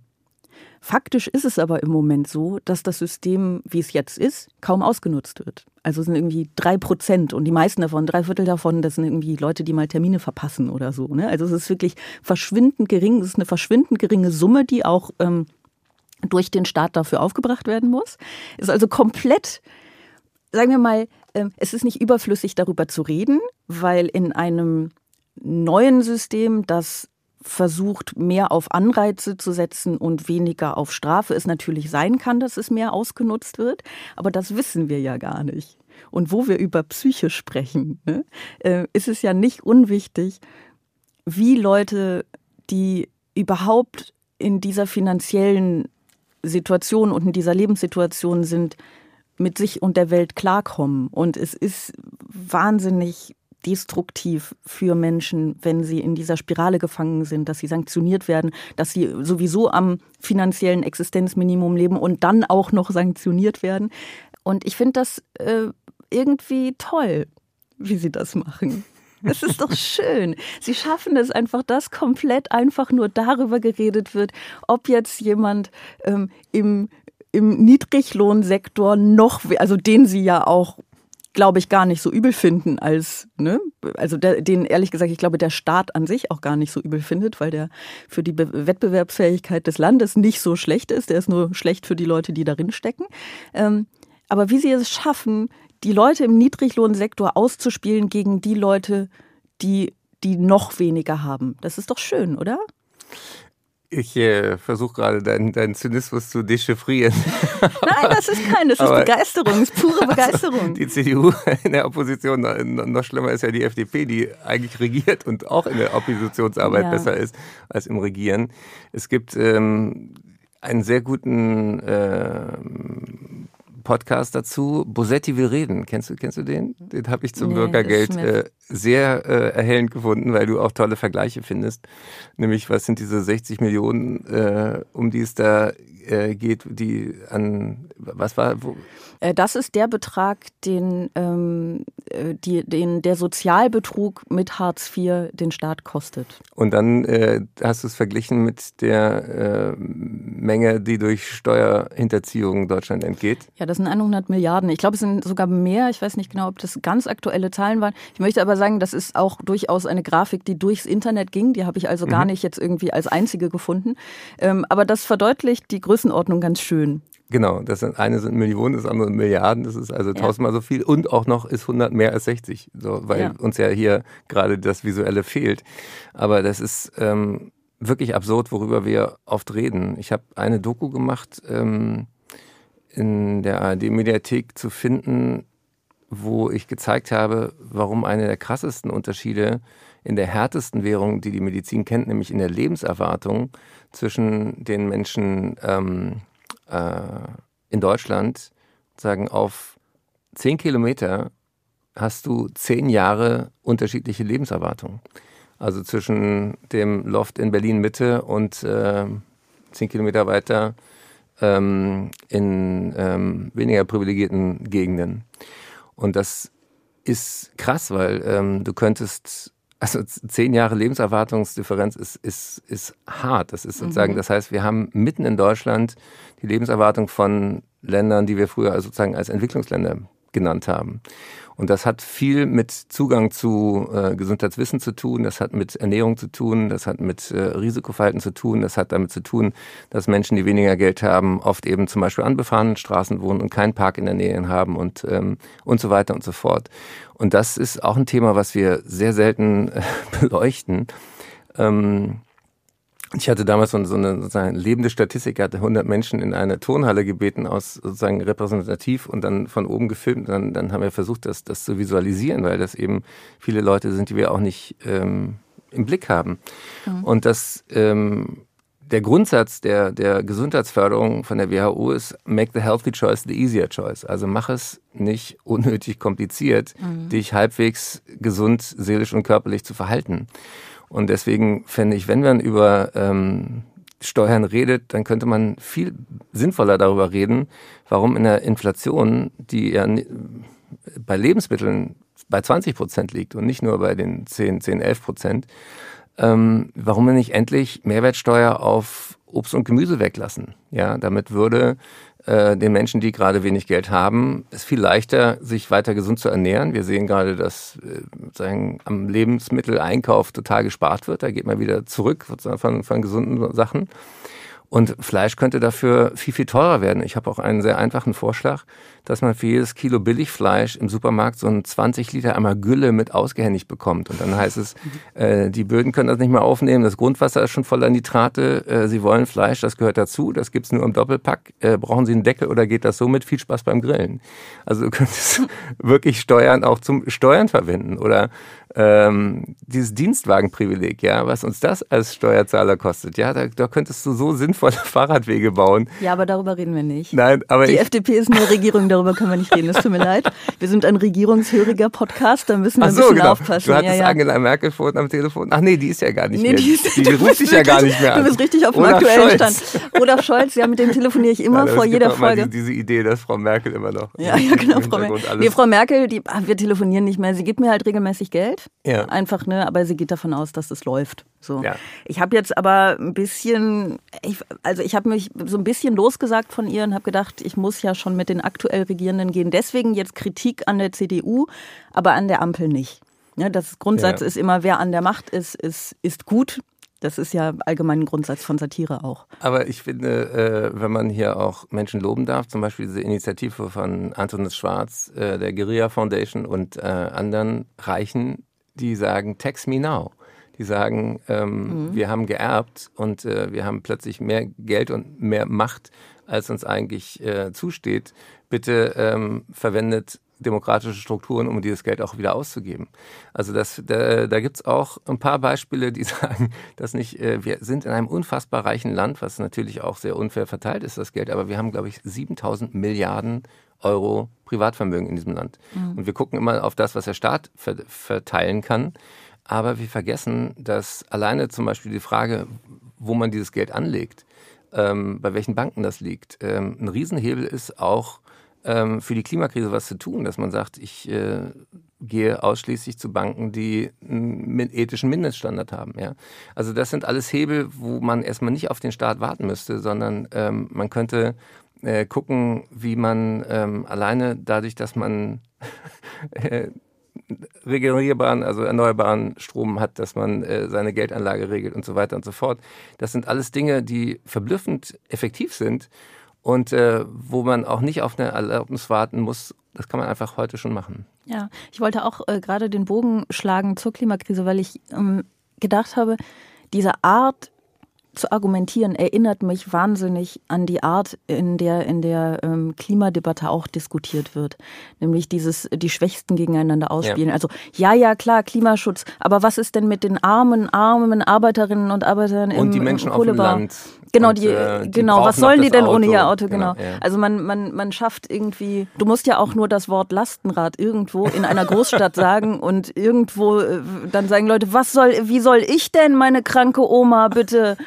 Faktisch ist es aber im Moment so, dass das System, wie es jetzt ist, kaum ausgenutzt wird. Also es sind irgendwie drei Prozent und die meisten davon, drei Viertel davon, das sind irgendwie Leute, die mal Termine verpassen oder so. Ne? Also es ist wirklich verschwindend gering. Es ist eine verschwindend geringe Summe, die auch ähm, durch den Staat dafür aufgebracht werden muss. Es ist also komplett, sagen wir mal, äh, es ist nicht überflüssig darüber zu reden, weil in einem neuen System, das versucht, mehr auf Anreize zu setzen und weniger auf Strafe es natürlich sein kann, dass es mehr ausgenutzt wird. Aber das wissen wir ja gar nicht. Und wo wir über Psyche sprechen, ne, äh, ist es ja nicht unwichtig, wie Leute, die überhaupt in dieser finanziellen Situation und in dieser Lebenssituation sind, mit sich und der Welt klarkommen. Und es ist wahnsinnig destruktiv für Menschen, wenn sie in dieser Spirale gefangen sind, dass sie sanktioniert werden, dass sie sowieso am finanziellen Existenzminimum leben und dann auch noch sanktioniert werden. Und ich finde das äh, irgendwie toll, wie sie das machen. Es ist doch [LAUGHS] schön. Sie schaffen es einfach, dass komplett einfach nur darüber geredet wird, ob jetzt jemand ähm, im, im Niedriglohnsektor noch, also den sie ja auch glaube ich, gar nicht so übel finden als, ne, also der, den ehrlich gesagt, ich glaube, der Staat an sich auch gar nicht so übel findet, weil der für die Be Wettbewerbsfähigkeit des Landes nicht so schlecht ist. Der ist nur schlecht für die Leute, die darin stecken. Ähm, aber wie sie es schaffen, die Leute im Niedriglohnsektor auszuspielen gegen die Leute, die, die noch weniger haben, das ist doch schön, oder? Ich äh, versuche gerade deinen, deinen Zynismus zu dechiffrieren. [LAUGHS] Nein, das ist kein, das ist Aber Begeisterung, das ist pure [LAUGHS] Begeisterung. Die CDU in der Opposition, noch schlimmer ist ja die FDP, die eigentlich regiert und auch in der Oppositionsarbeit ja. besser ist als im Regieren. Es gibt ähm, einen sehr guten äh, Podcast dazu. Bosetti will reden. Kennst du, kennst du den? Den habe ich zum nee, Bürgergeld äh, sehr äh, erhellend gefunden, weil du auch tolle Vergleiche findest. Nämlich, was sind diese 60 Millionen, äh, um die es da äh, geht, die an, was war, wo? Äh, das ist der Betrag, den, ähm, äh, die, den der Sozialbetrug mit Hartz IV den Staat kostet. Und dann äh, hast du es verglichen mit der äh, Menge, die durch Steuerhinterziehung Deutschland entgeht? Ja, das sind 100 Milliarden. Ich glaube, es sind sogar mehr. Ich weiß nicht genau, ob das ganz aktuelle Zahlen waren. Ich möchte aber sagen, das ist auch durchaus eine Grafik, die durchs Internet ging. Die habe ich also gar mhm. nicht jetzt irgendwie als einzige gefunden. Ähm, aber das verdeutlicht die Größenordnung ganz schön. Genau, das eine sind Millionen, das andere Milliarden, das ist also tausendmal so viel und auch noch ist 100 mehr als 60, so, weil ja. uns ja hier gerade das Visuelle fehlt. Aber das ist ähm, wirklich absurd, worüber wir oft reden. Ich habe eine Doku gemacht ähm, in der ARD-Mediathek zu finden, wo ich gezeigt habe, warum eine der krassesten Unterschiede in der härtesten Währung, die die Medizin kennt, nämlich in der Lebenserwartung zwischen den Menschen ähm, äh, in Deutschland sagen, auf zehn Kilometer hast du zehn Jahre unterschiedliche Lebenserwartung. Also zwischen dem Loft in Berlin Mitte und äh, zehn Kilometer weiter ähm, in ähm, weniger privilegierten Gegenden. Und das ist krass, weil ähm, du könntest also zehn Jahre Lebenserwartungsdifferenz ist, ist, ist hart. Das ist sozusagen, mhm. das heißt, wir haben mitten in Deutschland die Lebenserwartung von Ländern, die wir früher sozusagen als Entwicklungsländer genannt haben. Und das hat viel mit Zugang zu äh, Gesundheitswissen zu tun, das hat mit Ernährung zu tun, das hat mit äh, Risikoverhalten zu tun, das hat damit zu tun, dass Menschen, die weniger Geld haben, oft eben zum Beispiel an befahrenen Straßen wohnen und keinen Park in der Nähe haben und, ähm, und so weiter und so fort. Und das ist auch ein Thema, was wir sehr selten äh, [LAUGHS] beleuchten. Ähm, ich hatte damals so eine, sozusagen lebende Statistik, hatte 100 Menschen in eine Turnhalle gebeten, aus sozusagen repräsentativ und dann von oben gefilmt. Dann, dann haben wir versucht, das, das zu visualisieren, weil das eben viele Leute sind, die wir auch nicht ähm, im Blick haben. Mhm. Und das, ähm, der Grundsatz der, der Gesundheitsförderung von der WHO ist, make the healthy choice the easier choice. Also mach es nicht unnötig kompliziert, mhm. dich halbwegs gesund, seelisch und körperlich zu verhalten. Und deswegen fände ich, wenn man über ähm, Steuern redet, dann könnte man viel sinnvoller darüber reden, warum in der Inflation, die ja bei Lebensmitteln bei 20 Prozent liegt und nicht nur bei den 10, 10, 11 Prozent, ähm, warum wir nicht endlich Mehrwertsteuer auf Obst und Gemüse weglassen? Ja, damit würde äh, den Menschen, die gerade wenig Geld haben, es viel leichter, sich weiter gesund zu ernähren. Wir sehen gerade, dass äh, sagen, am Lebensmitteleinkauf total gespart wird. Da geht man wieder zurück von, von gesunden Sachen. Und Fleisch könnte dafür viel, viel teurer werden. Ich habe auch einen sehr einfachen Vorschlag dass man für jedes Kilo Billigfleisch im Supermarkt so ein 20 Liter einmal Gülle mit ausgehändigt bekommt. Und dann heißt es, äh, die Böden können das nicht mehr aufnehmen, das Grundwasser ist schon voller Nitrate, äh, sie wollen Fleisch, das gehört dazu, das gibt's nur im Doppelpack. Äh, brauchen Sie einen Deckel oder geht das so mit? Viel Spaß beim Grillen. Also [LAUGHS] du könntest wirklich Steuern auch zum Steuern verwenden oder ähm, dieses Dienstwagenprivileg, ja, was uns das als Steuerzahler kostet, ja, da, da könntest du so sinnvolle [LAUGHS] Fahrradwege bauen. Ja, aber darüber reden wir nicht. Nein, aber die FDP ist eine Regierung darüber können wir nicht reden, es tut mir [LAUGHS] leid. Wir sind ein regierungshöriger Podcast, da müssen wir ein bisschen genau. aufpassen. Du hattest ja, ja. Angela Merkel vorhin am Telefon. Ach nee, die ist ja gar nicht nee, mehr. Die, ist, die, [LAUGHS] die ruft sich ja gar nicht mehr an. Du bist richtig auf dem Olaf aktuellen Scholz. Stand. Olaf Scholz, ja, mit dem telefoniere ich [LAUGHS] immer ja, vor jeder Folge. Diese, diese Idee, dass Frau Merkel immer noch. Ja, ja, genau, Frau Merkel. Nee, Frau Merkel, die, ach, wir telefonieren nicht mehr. Sie gibt mir halt regelmäßig Geld. Ja. Einfach, ne, aber sie geht davon aus, dass es läuft. So. Ja. Ich habe jetzt aber ein bisschen, ich, also ich habe mich so ein bisschen losgesagt von ihr und habe gedacht, ich muss ja schon mit den aktuell Regierenden gehen. Deswegen jetzt Kritik an der CDU, aber an der Ampel nicht. Ja, das Grundsatz ja. ist immer, wer an der Macht ist, ist, ist gut. Das ist ja allgemein ein Grundsatz von Satire auch. Aber ich finde, äh, wenn man hier auch Menschen loben darf, zum Beispiel diese Initiative von Antonis Schwarz, äh, der Guerilla Foundation und äh, anderen Reichen, die sagen, Text me now die sagen, ähm, mhm. wir haben geerbt und äh, wir haben plötzlich mehr Geld und mehr Macht, als uns eigentlich äh, zusteht. Bitte ähm, verwendet demokratische Strukturen, um dieses Geld auch wieder auszugeben. Also das, da, da gibt es auch ein paar Beispiele, die [LAUGHS] sagen, dass nicht, äh, wir sind in einem unfassbar reichen Land, was natürlich auch sehr unfair verteilt ist, das Geld, aber wir haben, glaube ich, 7000 Milliarden Euro Privatvermögen in diesem Land. Mhm. Und wir gucken immer auf das, was der Staat verteilen kann. Aber wir vergessen, dass alleine zum Beispiel die Frage, wo man dieses Geld anlegt, ähm, bei welchen Banken das liegt, ähm, ein Riesenhebel ist auch ähm, für die Klimakrise was zu tun, dass man sagt, ich äh, gehe ausschließlich zu Banken, die einen ethischen Mindeststandard haben. Ja? Also das sind alles Hebel, wo man erstmal nicht auf den Staat warten müsste, sondern ähm, man könnte äh, gucken, wie man ähm, alleine dadurch, dass man [LAUGHS] äh, regenerierbaren, also erneuerbaren Strom hat, dass man äh, seine Geldanlage regelt und so weiter und so fort. Das sind alles Dinge, die verblüffend effektiv sind und äh, wo man auch nicht auf eine Erlaubnis warten muss. Das kann man einfach heute schon machen. Ja, ich wollte auch äh, gerade den Bogen schlagen zur Klimakrise, weil ich ähm, gedacht habe, diese Art, zu argumentieren erinnert mich wahnsinnig an die Art, in der in der ähm, Klimadebatte auch diskutiert wird, nämlich dieses die Schwächsten gegeneinander ausspielen. Ja. Also ja, ja, klar, Klimaschutz, aber was ist denn mit den armen, armen Arbeiterinnen und Arbeitern und im, die Menschen im Kohlebau? Auf dem Land. Genau, und, die, äh, die genau. Was sollen die denn Auto. ohne ihr Auto? Genau. genau ja. Also man, man, man schafft irgendwie, du musst ja auch nur das Wort Lastenrad irgendwo in einer Großstadt sagen [LAUGHS] und irgendwo äh, dann sagen Leute, was soll, wie soll ich denn meine kranke Oma bitte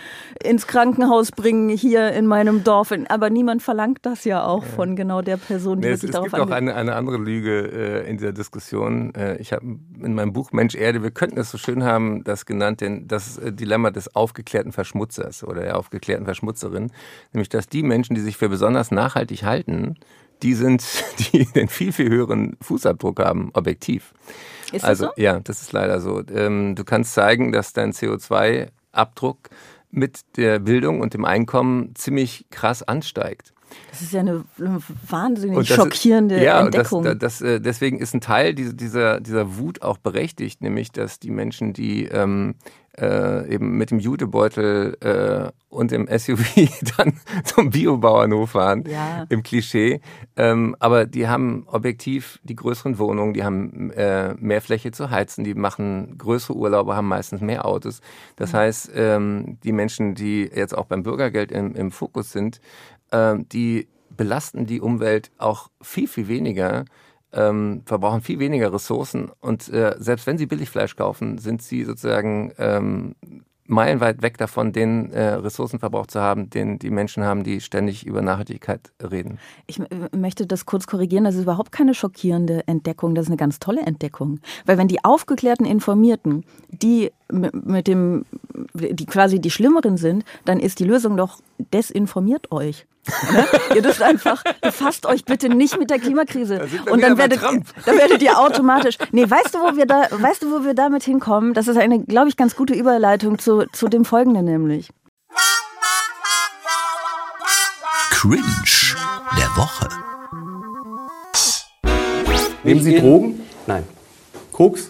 ins Krankenhaus bringen hier in meinem Dorf? Aber niemand verlangt das ja auch von genau der Person, die nee, sich darauf Es gibt auch eine, eine andere Lüge äh, in dieser Diskussion. Äh, ich habe in meinem Buch Mensch Erde, wir könnten es so schön haben, das genannt, den, das äh, Dilemma des aufgeklärten Verschmutzers oder der aufgeklärten Verschmutzerin, nämlich dass die Menschen, die sich für besonders nachhaltig halten, die sind, [LAUGHS] die den viel, viel höheren Fußabdruck haben, objektiv. Ist das also, so? Ja, das ist leider so. Ähm, du kannst zeigen, dass dein CO2-Abdruck mit der Bildung und dem Einkommen ziemlich krass ansteigt. Das ist ja eine, wahnsinnig schockierende ist, ja, Entdeckung. Das, das, das, deswegen ist ein Teil dieser, dieser Wut auch berechtigt, nämlich dass die Menschen, die ähm, äh, eben mit dem Jutebeutel äh, und dem SUV [LAUGHS] dann zum Biobauernhof fahren, ja. im Klischee. Ähm, aber die haben objektiv die größeren Wohnungen, die haben äh, mehr Fläche zu heizen, die machen größere Urlaube, haben meistens mehr Autos. Das mhm. heißt, ähm, die Menschen, die jetzt auch beim Bürgergeld im, im Fokus sind, äh, die belasten die Umwelt auch viel, viel weniger ähm, verbrauchen viel weniger Ressourcen und äh, selbst wenn sie Billigfleisch kaufen, sind sie sozusagen ähm, meilenweit weg davon, den äh, Ressourcenverbrauch zu haben, den die Menschen haben, die ständig über Nachhaltigkeit reden. Ich möchte das kurz korrigieren. Das ist überhaupt keine schockierende Entdeckung. Das ist eine ganz tolle Entdeckung. Weil wenn die aufgeklärten Informierten, die mit dem, die quasi die Schlimmeren sind, dann ist die Lösung doch desinformiert euch. Ne? Ihr dürft einfach, befasst euch bitte nicht mit der Klimakrise. Da und dann werdet, dann werdet ihr automatisch. Nee, weißt du, wo wir da, weißt du, wo wir damit hinkommen? Das ist eine, glaube ich, ganz gute Überleitung zu, zu dem folgenden nämlich. Cringe der Woche. Nehmen Sie Drogen? Nein. Koks?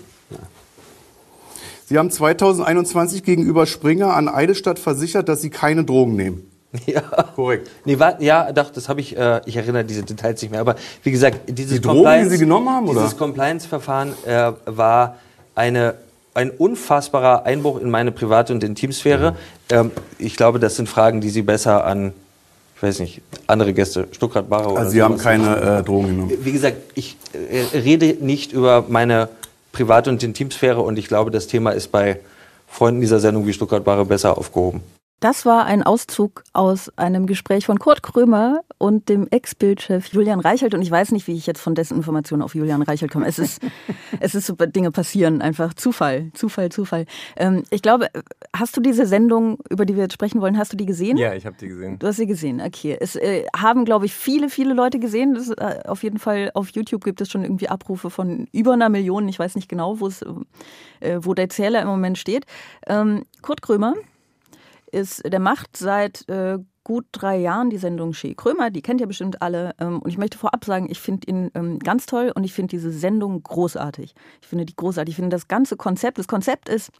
Sie haben 2021 gegenüber Springer an Eidesstadt versichert, dass Sie keine Drogen nehmen. [LAUGHS] Ja. Korrekt. Nee, war, ja, doch, das habe ich, äh, ich erinnere diese Details nicht mehr. Aber wie gesagt, dieses die Drogen, die Sie genommen haben, oder? Dieses Compliance-Verfahren äh, war eine, ein unfassbarer Einbruch in meine private und Intimsphäre. Mhm. Ähm, ich glaube, das sind Fragen, die Sie besser an, ich weiß nicht, andere Gäste, Stuttgart Barre oder Also Sie haben keine äh, Drogen genommen? Wie gesagt, ich äh, rede nicht über meine private und Intimsphäre und ich glaube, das Thema ist bei Freunden dieser Sendung wie Stuttgart Barre besser aufgehoben. Das war ein Auszug aus einem Gespräch von Kurt Krömer und dem Ex-Bildchef Julian Reichelt. Und ich weiß nicht, wie ich jetzt von dessen Informationen auf Julian Reichelt komme. Es ist, [LAUGHS] es ist super, Dinge passieren einfach. Zufall, Zufall, Zufall. Ähm, ich glaube, hast du diese Sendung, über die wir jetzt sprechen wollen, hast du die gesehen? Ja, ich habe die gesehen. Du hast sie gesehen, okay. Es äh, haben, glaube ich, viele, viele Leute gesehen. Das, äh, auf jeden Fall auf YouTube gibt es schon irgendwie Abrufe von über einer Million. Ich weiß nicht genau, äh, wo der Zähler im Moment steht. Ähm, Kurt Krömer ist, der macht seit äh, gut drei Jahren die Sendung Shea Krömer, die kennt ihr bestimmt alle. Ähm, und ich möchte vorab sagen, ich finde ihn ähm, ganz toll und ich finde diese Sendung großartig. Ich finde die großartig. Ich finde das ganze Konzept, das Konzept ist,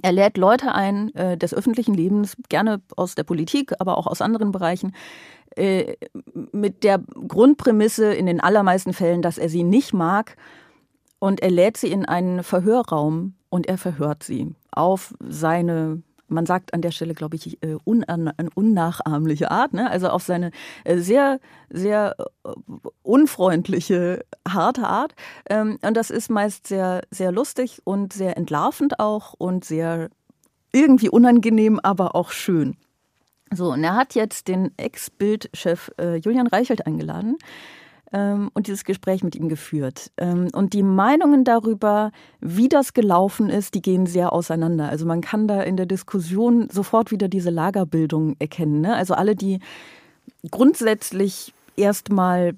er lädt Leute ein äh, des öffentlichen Lebens, gerne aus der Politik, aber auch aus anderen Bereichen, äh, mit der Grundprämisse in den allermeisten Fällen, dass er sie nicht mag. Und er lädt sie in einen Verhörraum und er verhört sie auf seine man sagt an der Stelle, glaube ich, äh, un unnachahmliche Art, ne? also auf seine äh, sehr, sehr äh, unfreundliche, harte Art. Ähm, und das ist meist sehr, sehr lustig und sehr entlarvend auch und sehr irgendwie unangenehm, aber auch schön. So, und er hat jetzt den Ex-Bildchef Julian Reichelt eingeladen ähm, und dieses Gespräch mit ihm geführt. Ähm, und die Meinungen darüber, wie das gelaufen ist, die gehen sehr auseinander. Also man kann da in der Diskussion sofort wieder diese Lagerbildung erkennen. Ne? Also alle, die grundsätzlich erstmal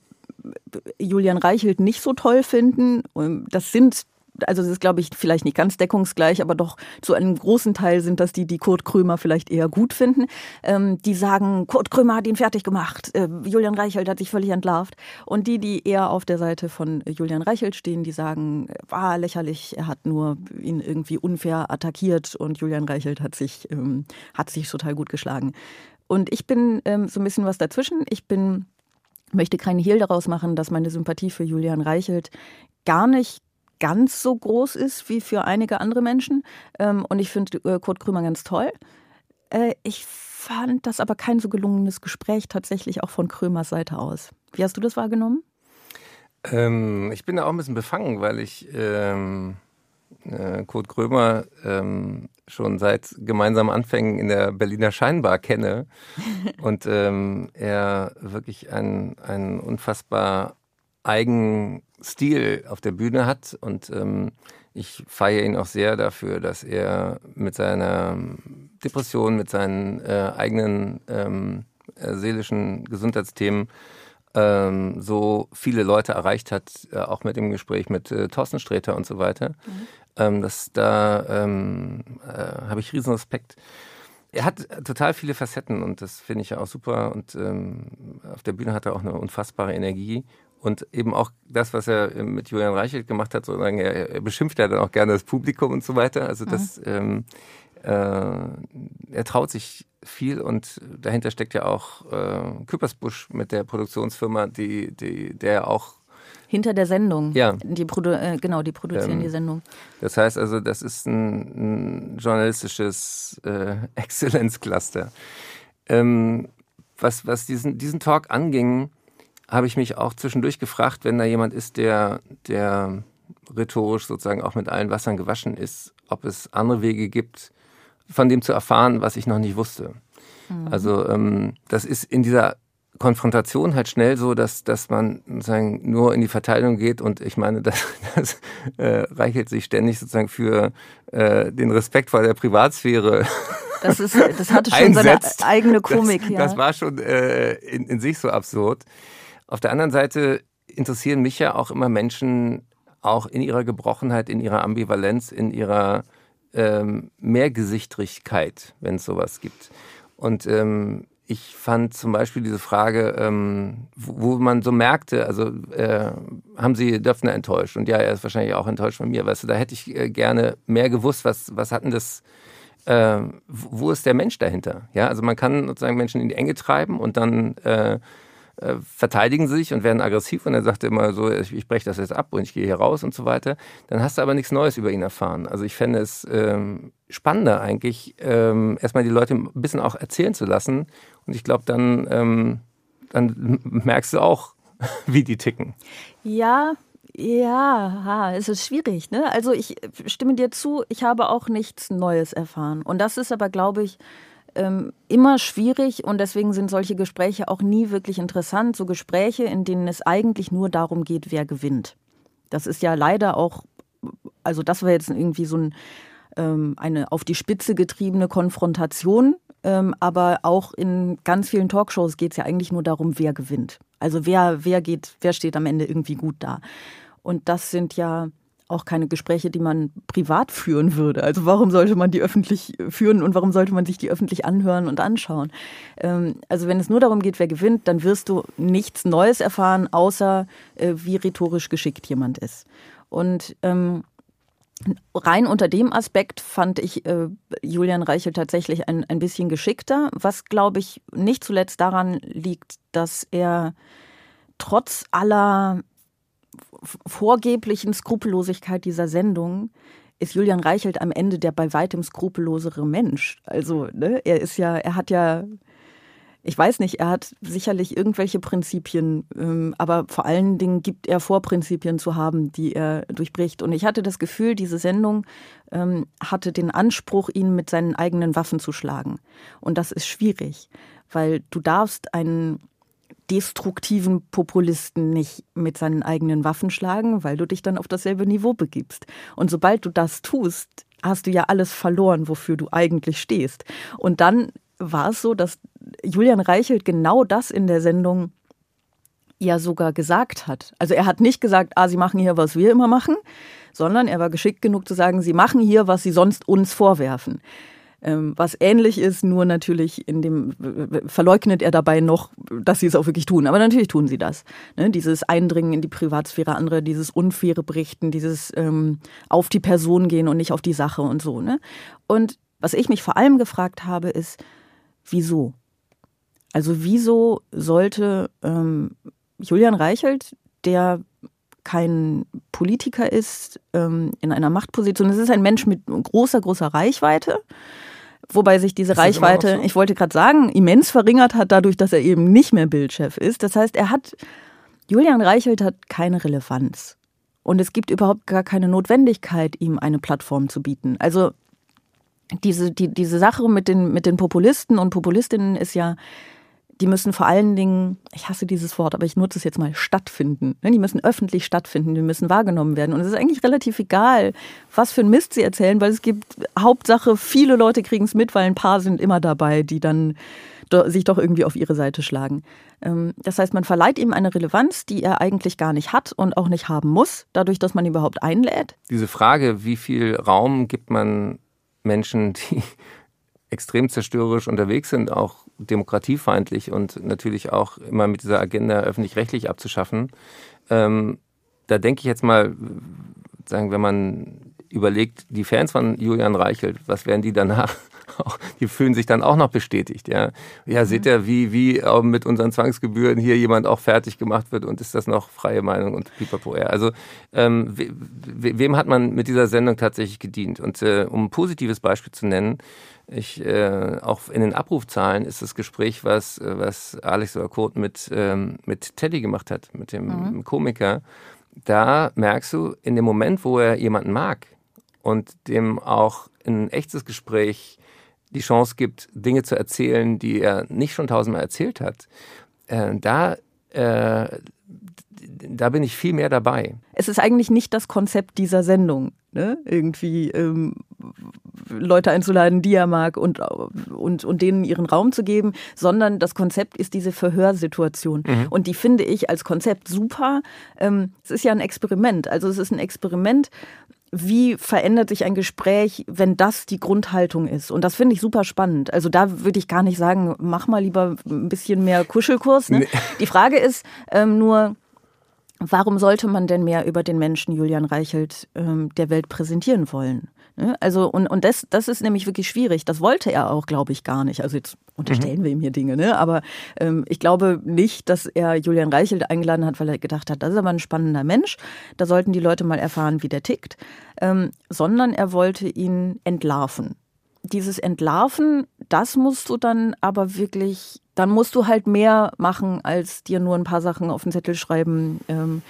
Julian Reichelt nicht so toll finden, das sind also das ist, glaube ich, vielleicht nicht ganz deckungsgleich, aber doch zu einem großen Teil sind das die, die Kurt Krömer vielleicht eher gut finden. Ähm, die sagen, Kurt Krömer hat ihn fertig gemacht, äh, Julian Reichelt hat sich völlig entlarvt. Und die, die eher auf der Seite von Julian Reichelt stehen, die sagen, war lächerlich, er hat nur ihn irgendwie unfair attackiert und Julian Reichelt hat sich, ähm, hat sich total gut geschlagen. Und ich bin ähm, so ein bisschen was dazwischen. Ich bin möchte keinen Hehl daraus machen, dass meine Sympathie für Julian Reichelt gar nicht ganz so groß ist wie für einige andere Menschen. Ähm, und ich finde äh, Kurt Krümer ganz toll. Äh, ich fand das aber kein so gelungenes Gespräch tatsächlich auch von Krömers Seite aus. Wie hast du das wahrgenommen? Ähm, ich bin da auch ein bisschen befangen, weil ich ähm, äh, Kurt Krömer ähm, schon seit gemeinsamen Anfängen in der Berliner Scheinbar kenne [LAUGHS] und ähm, er wirklich ein, ein unfassbar eigen Stil auf der Bühne hat und ähm, ich feiere ihn auch sehr dafür, dass er mit seiner Depression, mit seinen äh, eigenen ähm, äh, seelischen Gesundheitsthemen ähm, so viele Leute erreicht hat, äh, auch mit dem Gespräch mit äh, Thorsten Sträter und so weiter. Mhm. Ähm, das, da ähm, äh, habe ich riesen Respekt. er hat total viele Facetten und das finde ich ja auch super. Und ähm, auf der Bühne hat er auch eine unfassbare Energie. Und eben auch das, was er mit Julian Reichelt gemacht hat, sozusagen, er, er beschimpft ja dann auch gerne das Publikum und so weiter. Also das, mhm. ähm, äh, er traut sich viel und dahinter steckt ja auch äh, Küppersbusch mit der Produktionsfirma, die, die, der auch hinter der Sendung. Ja. Die Produ äh, genau, die produzieren ähm, die Sendung. Das heißt also, das ist ein, ein journalistisches äh, [LAUGHS] Exzellenzcluster. Ähm, was, was diesen, diesen Talk anging, habe ich mich auch zwischendurch gefragt, wenn da jemand ist, der, der rhetorisch sozusagen auch mit allen Wassern gewaschen ist, ob es andere Wege gibt, von dem zu erfahren, was ich noch nicht wusste. Mhm. Also ähm, das ist in dieser Konfrontation halt schnell so, dass, dass man sozusagen nur in die Verteilung geht und ich meine, [LAUGHS] das, das äh, reichelt sich ständig sozusagen für äh, den Respekt vor der Privatsphäre. Das, ist, das hatte schon einsetzt. seine eigene Komik, das, ja. Das war schon äh, in, in sich so absurd. Auf der anderen Seite interessieren mich ja auch immer Menschen, auch in ihrer Gebrochenheit, in ihrer Ambivalenz, in ihrer ähm, Mehrgesichtrigkeit, wenn es sowas gibt. Und ähm, ich fand zum Beispiel diese Frage, ähm, wo, wo, man so merkte, also äh, haben Sie Döpfner enttäuscht? Und ja, er ist wahrscheinlich auch enttäuscht von mir. Weißt du, da hätte ich äh, gerne mehr gewusst, was, was denn das, äh, wo ist der Mensch dahinter? Ja, also man kann sozusagen Menschen in die Enge treiben und dann äh, verteidigen sich und werden aggressiv und er sagte immer so, ich, ich breche das jetzt ab und ich gehe hier raus und so weiter. Dann hast du aber nichts Neues über ihn erfahren. Also ich fände es ähm, spannender eigentlich, ähm, erstmal die Leute ein bisschen auch erzählen zu lassen und ich glaube, dann, ähm, dann merkst du auch, [LAUGHS] wie die ticken. Ja, ja, es ist schwierig. Ne? Also ich stimme dir zu, ich habe auch nichts Neues erfahren. Und das ist aber, glaube ich, ähm, immer schwierig und deswegen sind solche Gespräche auch nie wirklich interessant. So Gespräche, in denen es eigentlich nur darum geht, wer gewinnt. Das ist ja leider auch, also das war jetzt irgendwie so ein, ähm, eine auf die Spitze getriebene Konfrontation. Ähm, aber auch in ganz vielen Talkshows geht es ja eigentlich nur darum, wer gewinnt. Also wer, wer geht, wer steht am Ende irgendwie gut da. Und das sind ja auch keine Gespräche, die man privat führen würde. Also warum sollte man die öffentlich führen und warum sollte man sich die öffentlich anhören und anschauen? Ähm, also wenn es nur darum geht, wer gewinnt, dann wirst du nichts Neues erfahren, außer äh, wie rhetorisch geschickt jemand ist. Und ähm, rein unter dem Aspekt fand ich äh, Julian Reichel tatsächlich ein, ein bisschen geschickter, was glaube ich nicht zuletzt daran liegt, dass er trotz aller vorgeblichen Skrupellosigkeit dieser Sendung ist Julian Reichelt am Ende der bei weitem skrupellosere Mensch. Also, ne, er ist ja, er hat ja, ich weiß nicht, er hat sicherlich irgendwelche Prinzipien, ähm, aber vor allen Dingen gibt er vor, Prinzipien zu haben, die er durchbricht. Und ich hatte das Gefühl, diese Sendung ähm, hatte den Anspruch, ihn mit seinen eigenen Waffen zu schlagen. Und das ist schwierig, weil du darfst einen destruktiven Populisten nicht mit seinen eigenen Waffen schlagen, weil du dich dann auf dasselbe Niveau begibst. Und sobald du das tust, hast du ja alles verloren, wofür du eigentlich stehst. Und dann war es so, dass Julian Reichelt genau das in der Sendung ja sogar gesagt hat. Also er hat nicht gesagt, ah, Sie machen hier, was wir immer machen, sondern er war geschickt genug zu sagen, Sie machen hier, was Sie sonst uns vorwerfen. Ähm, was ähnlich ist, nur natürlich in dem verleugnet er dabei noch, dass sie es auch wirklich tun. Aber natürlich tun sie das. Ne? Dieses Eindringen in die Privatsphäre anderer, dieses unfaire Berichten, dieses ähm, auf die Person gehen und nicht auf die Sache und so. Ne? Und was ich mich vor allem gefragt habe, ist, wieso? Also wieso sollte ähm, Julian Reichelt, der kein Politiker ist, ähm, in einer Machtposition. Es ist ein Mensch mit großer, großer Reichweite. Wobei sich diese ist Reichweite, so? ich wollte gerade sagen, immens verringert hat dadurch, dass er eben nicht mehr Bildchef ist. Das heißt, er hat, Julian Reichelt hat keine Relevanz. Und es gibt überhaupt gar keine Notwendigkeit, ihm eine Plattform zu bieten. Also diese, die, diese Sache mit den, mit den Populisten und Populistinnen ist ja, die müssen vor allen Dingen, ich hasse dieses Wort, aber ich nutze es jetzt mal, stattfinden. Ne, die müssen öffentlich stattfinden, die müssen wahrgenommen werden. Und es ist eigentlich relativ egal, was für ein Mist sie erzählen, weil es gibt Hauptsache, viele Leute kriegen es mit, weil ein paar sind immer dabei, die dann sich doch irgendwie auf ihre Seite schlagen. Ähm, das heißt, man verleiht ihm eine Relevanz, die er eigentlich gar nicht hat und auch nicht haben muss, dadurch, dass man ihn überhaupt einlädt. Diese Frage, wie viel Raum gibt man Menschen, die extrem zerstörerisch unterwegs sind, auch demokratiefeindlich und natürlich auch immer mit dieser Agenda öffentlich-rechtlich abzuschaffen. Ähm, da denke ich jetzt mal, sagen, wenn man überlegt, die Fans von Julian Reichelt, was werden die danach? [LAUGHS] die fühlen sich dann auch noch bestätigt. Ja, ja mhm. seht ihr, wie, wie mit unseren Zwangsgebühren hier jemand auch fertig gemacht wird und ist das noch freie Meinung und pipapo. Ja, also ähm, we, wem hat man mit dieser Sendung tatsächlich gedient? Und äh, um ein positives Beispiel zu nennen, ich, äh, auch in den Abrufzahlen ist das Gespräch, was, was Alex oder Kurt mit, ähm, mit Teddy gemacht hat, mit dem mhm. Komiker. Da merkst du, in dem Moment, wo er jemanden mag und dem auch ein echtes Gespräch die Chance gibt, Dinge zu erzählen, die er nicht schon tausendmal erzählt hat, äh, da, äh, da bin ich viel mehr dabei. Es ist eigentlich nicht das Konzept dieser Sendung, ne? irgendwie ähm, Leute einzuladen, die er mag und, und, und denen ihren Raum zu geben, sondern das Konzept ist diese Verhörsituation. Mhm. Und die finde ich als Konzept super. Ähm, es ist ja ein Experiment. Also es ist ein Experiment, wie verändert sich ein Gespräch, wenn das die Grundhaltung ist? Und das finde ich super spannend. Also da würde ich gar nicht sagen, mach mal lieber ein bisschen mehr Kuschelkurs. Ne? Nee. Die Frage ist ähm, nur, warum sollte man denn mehr über den Menschen Julian Reichelt ähm, der Welt präsentieren wollen? Ne? Also, und, und das, das ist nämlich wirklich schwierig. Das wollte er auch, glaube ich, gar nicht. Also jetzt unterstellen mhm. wir ihm hier Dinge, ne? Aber ähm, ich glaube nicht, dass er Julian Reichelt eingeladen hat, weil er gedacht hat, das ist aber ein spannender Mensch. Da sollten die Leute mal erfahren, wie der tickt. Ähm, sondern er wollte ihn entlarven. Dieses Entlarven, das musst du dann aber wirklich, dann musst du halt mehr machen, als dir nur ein paar Sachen auf den Zettel schreiben. Ähm,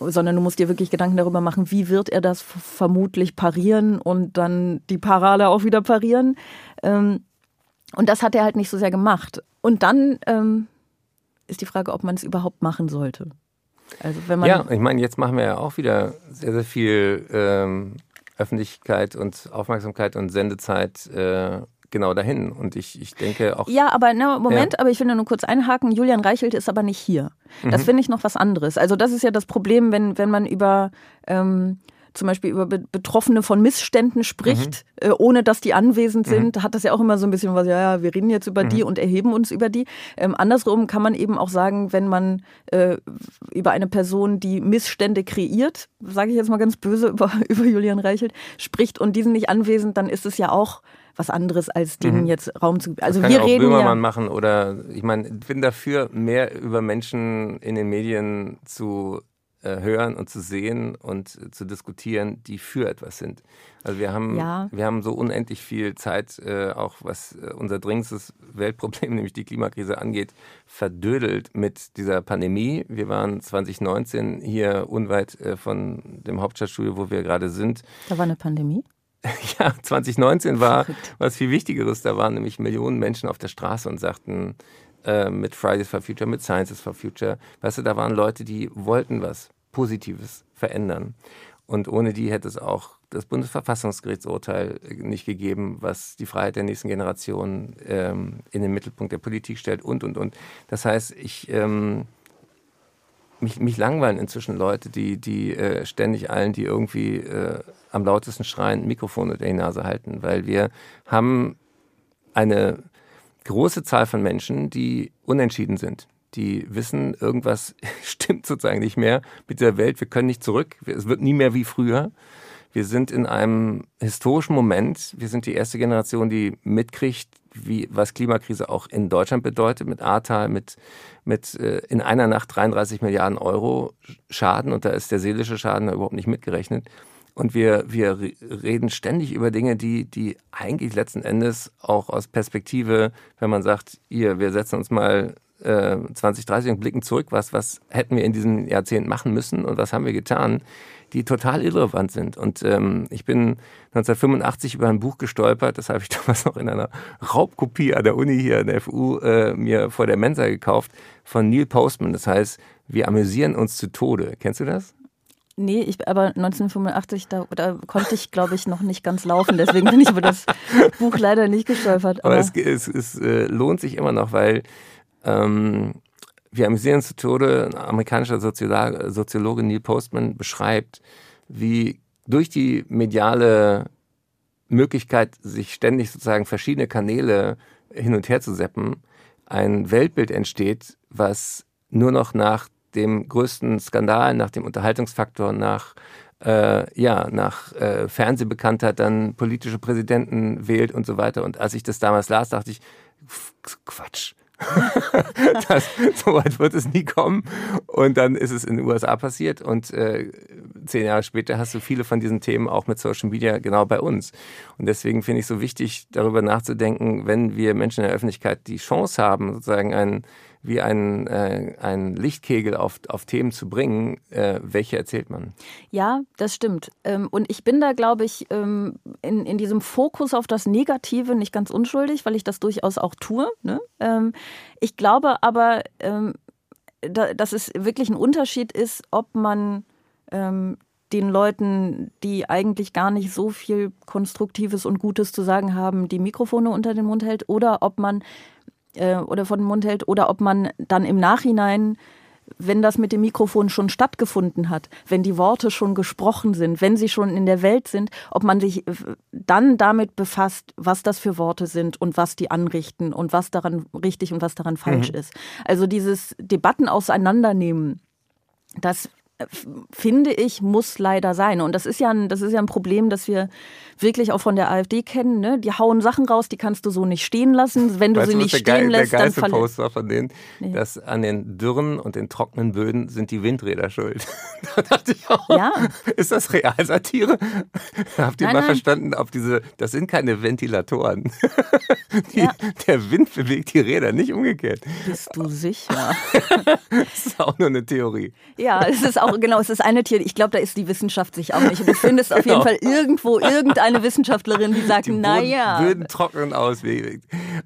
sondern du musst dir wirklich Gedanken darüber machen, wie wird er das vermutlich parieren und dann die Parade auch wieder parieren. Ähm, und das hat er halt nicht so sehr gemacht. Und dann ähm, ist die Frage, ob man es überhaupt machen sollte. Also wenn man ja, ich meine, jetzt machen wir ja auch wieder sehr, sehr viel ähm, Öffentlichkeit und Aufmerksamkeit und Sendezeit äh, genau dahin. Und ich, ich denke auch. Ja, aber na, Moment, ja. aber ich will nur kurz einhaken. Julian Reichelt ist aber nicht hier. Das mhm. finde ich noch was anderes. Also das ist ja das Problem, wenn, wenn man über ähm, zum Beispiel über Betroffene von Missständen spricht, mhm. äh, ohne dass die anwesend mhm. sind, hat das ja auch immer so ein bisschen was, ja, ja, wir reden jetzt über mhm. die und erheben uns über die. Ähm, andersrum kann man eben auch sagen, wenn man äh, über eine Person, die Missstände kreiert, sage ich jetzt mal ganz böse [LAUGHS] über, über Julian Reichelt, spricht und die sind nicht anwesend, dann ist es ja auch was anderes, als denen mhm. jetzt Raum zu. Also das kann wir ja auch reden Böhmermann ja machen oder ich meine, ich bin dafür, mehr über Menschen in den Medien zu hören und zu sehen und äh, zu diskutieren, die für etwas sind. Also wir haben, ja. wir haben so unendlich viel Zeit, äh, auch was äh, unser dringendstes Weltproblem, [LAUGHS] nämlich die Klimakrise angeht, verdödelt mit dieser Pandemie. Wir waren 2019 hier unweit äh, von dem Hauptstadtstudio, wo wir gerade sind. Da war eine Pandemie? [LAUGHS] Ja, 2019 war was viel Wichtigeres. Da waren nämlich Millionen Menschen auf der Straße und sagten äh, mit Fridays for Future, mit Sciences for Future, weißt du, da waren Leute, die wollten was Positives verändern. Und ohne die hätte es auch das Bundesverfassungsgerichtsurteil nicht gegeben, was die Freiheit der nächsten Generation ähm, in den Mittelpunkt der Politik stellt und, und, und. Das heißt, ich... Ähm, mich, mich langweilen inzwischen Leute, die, die äh, ständig allen, die irgendwie äh, am lautesten schreien, Mikrofon unter die Nase halten, weil wir haben eine große Zahl von Menschen, die unentschieden sind. Die wissen, irgendwas [LAUGHS] stimmt sozusagen nicht mehr mit der Welt. Wir können nicht zurück. Es wird nie mehr wie früher. Wir sind in einem historischen Moment. Wir sind die erste Generation, die mitkriegt, wie, was Klimakrise auch in Deutschland bedeutet, mit Ahrtal, mit, mit äh, in einer Nacht 33 Milliarden Euro Schaden und da ist der seelische Schaden überhaupt nicht mitgerechnet. Und wir, wir reden ständig über Dinge, die, die eigentlich letzten Endes auch aus Perspektive, wenn man sagt, ihr, wir setzen uns mal äh, 2030 und blicken zurück, was, was hätten wir in diesem Jahrzehnt machen müssen und was haben wir getan, die total irrelevant sind. Und ähm, ich bin 1985 über ein Buch gestolpert, das habe ich [LAUGHS] damals noch in einer Raubkopie an der Uni hier an der FU äh, mir vor der Mensa gekauft, von Neil Postman. Das heißt, wir amüsieren uns zu Tode. Kennst du das? Nee, ich, aber 1985, da, da konnte ich, glaube ich, noch nicht ganz laufen. Deswegen bin ich über das Buch leider nicht gestolpert. Aber, aber es, es, es äh, lohnt sich immer noch, weil ähm, wir amüsieren zu Tode. Ein amerikanischer Soziologe, Soziologe Neil Postman beschreibt, wie durch die mediale Möglichkeit, sich ständig sozusagen verschiedene Kanäle hin und her zu seppen, ein Weltbild entsteht, was nur noch nach dem größten Skandal, nach dem Unterhaltungsfaktor, nach äh, ja, nach äh, Fernsehbekanntheit dann politische Präsidenten wählt und so weiter. Und als ich das damals las, dachte ich, Quatsch. [LAUGHS] das, so weit wird es nie kommen. Und dann ist es in den USA passiert und äh, zehn Jahre später hast du viele von diesen Themen auch mit Social Media genau bei uns. Und deswegen finde ich so wichtig, darüber nachzudenken, wenn wir Menschen in der Öffentlichkeit die Chance haben, sozusagen einen wie ein, äh, ein Lichtkegel auf, auf Themen zu bringen, äh, welche erzählt man? Ja, das stimmt. Ähm, und ich bin da, glaube ich, ähm, in, in diesem Fokus auf das Negative nicht ganz unschuldig, weil ich das durchaus auch tue. Ne? Ähm, ich glaube aber, ähm, da, dass es wirklich ein Unterschied ist, ob man ähm, den Leuten, die eigentlich gar nicht so viel Konstruktives und Gutes zu sagen haben, die Mikrofone unter den Mund hält oder ob man äh, oder vor den Mund hält oder ob man dann im Nachhinein wenn das mit dem Mikrofon schon stattgefunden hat, wenn die Worte schon gesprochen sind, wenn sie schon in der Welt sind, ob man sich dann damit befasst, was das für Worte sind und was die anrichten und was daran richtig und was daran falsch mhm. ist. Also dieses Debatten auseinandernehmen, das äh, finde ich, muss leider sein. Und das ist ja ein, das ist ja ein Problem, das wir wirklich auch von der AfD kennen. Ne? Die hauen Sachen raus, die kannst du so nicht stehen lassen. Wenn du weißt sie nicht stehen geil, lässt, der dann verletzt. Poster von denen, nee. dass an den dürren und den trockenen Böden sind die Windräder schuld. [LAUGHS] da dachte ich auch, ja. ist das Realsatire? Habt ihr nein, mal nein. verstanden, ob diese, das sind keine Ventilatoren. [LAUGHS] die, ja. Der Wind bewegt die Räder, nicht umgekehrt. Bist du sicher? [LAUGHS] das ist auch nur eine Theorie. Ja, es ist auch, genau, es ist eine Theorie. Ich glaube, da ist die Wissenschaft sich auch nicht. Und du findest auf jeden genau. Fall irgendwo irgendein eine Wissenschaftlerin, die sagt, naja. Würden trocknen aus.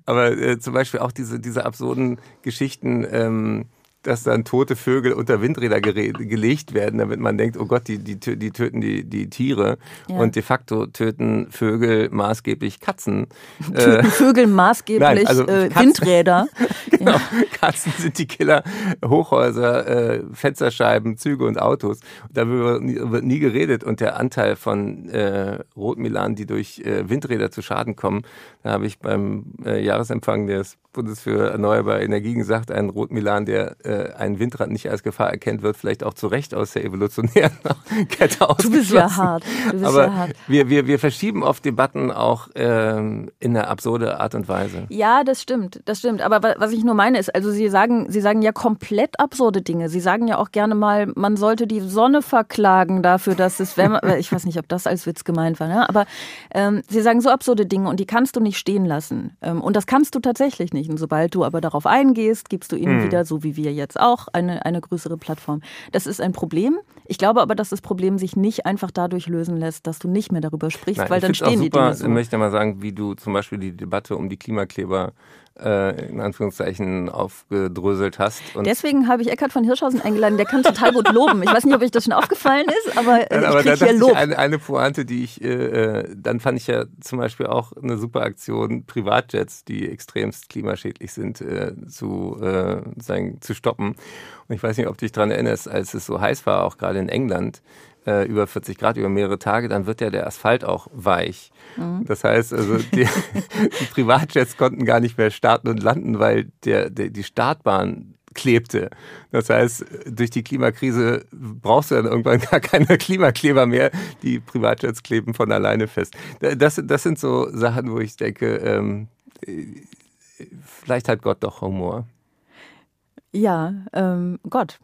Aber äh, zum Beispiel auch diese, diese absurden Geschichten, ähm, dass dann tote Vögel unter Windräder gelegt werden, damit man denkt, oh Gott, die, die, die töten die, die Tiere. Ja. Und de facto töten Vögel maßgeblich Katzen. [LAUGHS] Töten äh, Vögel [LAUGHS] maßgeblich Nein, also äh, Katzen, Windräder. [LAUGHS] genau, ja. Katzen sind die Killer. Hochhäuser, äh, Fensterscheiben, Züge und Autos. Darüber wird nie geredet. Und der Anteil von äh, Rotmilan, die durch äh, Windräder zu Schaden kommen, da habe ich beim äh, Jahresempfang des Bundes für Erneuerbare Energien gesagt, ein Rotmilan, der äh, ein Windrad nicht als Gefahr erkennt, wird vielleicht auch zu Recht aus der evolutionären [LAUGHS] Kette ausgeschlossen. Du bist ja hart. Bist Aber ja hart. Wir, wir, wir verschieben oft Debatten auch ähm, in eine absurde Art und Weise. Ja, das stimmt, das stimmt. Aber was ich nur meine ist, also Sie sagen, Sie sagen ja komplett absurde Dinge. Sie sagen ja auch gerne mal, man sollte die Sonne verklagen dafür, dass es, wenn man, [LAUGHS] ich weiß nicht, ob das als Witz gemeint war, ne? aber ähm, Sie sagen so absurde Dinge und die kannst du nicht stehen lassen. Ähm, und das kannst du tatsächlich nicht. Und sobald du aber darauf eingehst, gibst du ihnen mhm. wieder, so wie wir jetzt auch, eine, eine größere Plattform. Das ist ein Problem. Ich glaube aber, dass das Problem sich nicht einfach dadurch lösen lässt, dass du nicht mehr darüber sprichst, Nein, weil dann stehen die Dinge so. Ich möchte mal sagen, wie du zum Beispiel die Debatte um die Klimakleber äh, in Anführungszeichen aufgedröselt hast. Deswegen habe ich Eckhard von Hirschhausen eingeladen, der kann total gut loben. Ich weiß nicht, ob euch das schon aufgefallen ist, aber, äh, Nein, aber ich kriege hier Lob. Eine, eine Pointe, die ich, äh, äh, dann fand ich ja zum Beispiel auch eine super Aktion, Privatjets, die extremst klimaschädlich sind, äh, zu, äh, sagen, zu stoppen. Und ich weiß nicht, ob du dich daran erinnerst, als es so heiß war, auch gerade in England, äh, über 40 Grad über mehrere Tage, dann wird ja der Asphalt auch weich. Mhm. Das heißt, also die, [LAUGHS] die, Privatjets konnten gar nicht mehr starten und landen, weil der, der, die Startbahn klebte. Das heißt, durch die Klimakrise brauchst du dann irgendwann gar keine Klimakleber mehr. Die Privatjets kleben von alleine fest. Das, das sind so Sachen, wo ich denke, ähm, vielleicht hat Gott doch Humor. Ja, ähm, Gott.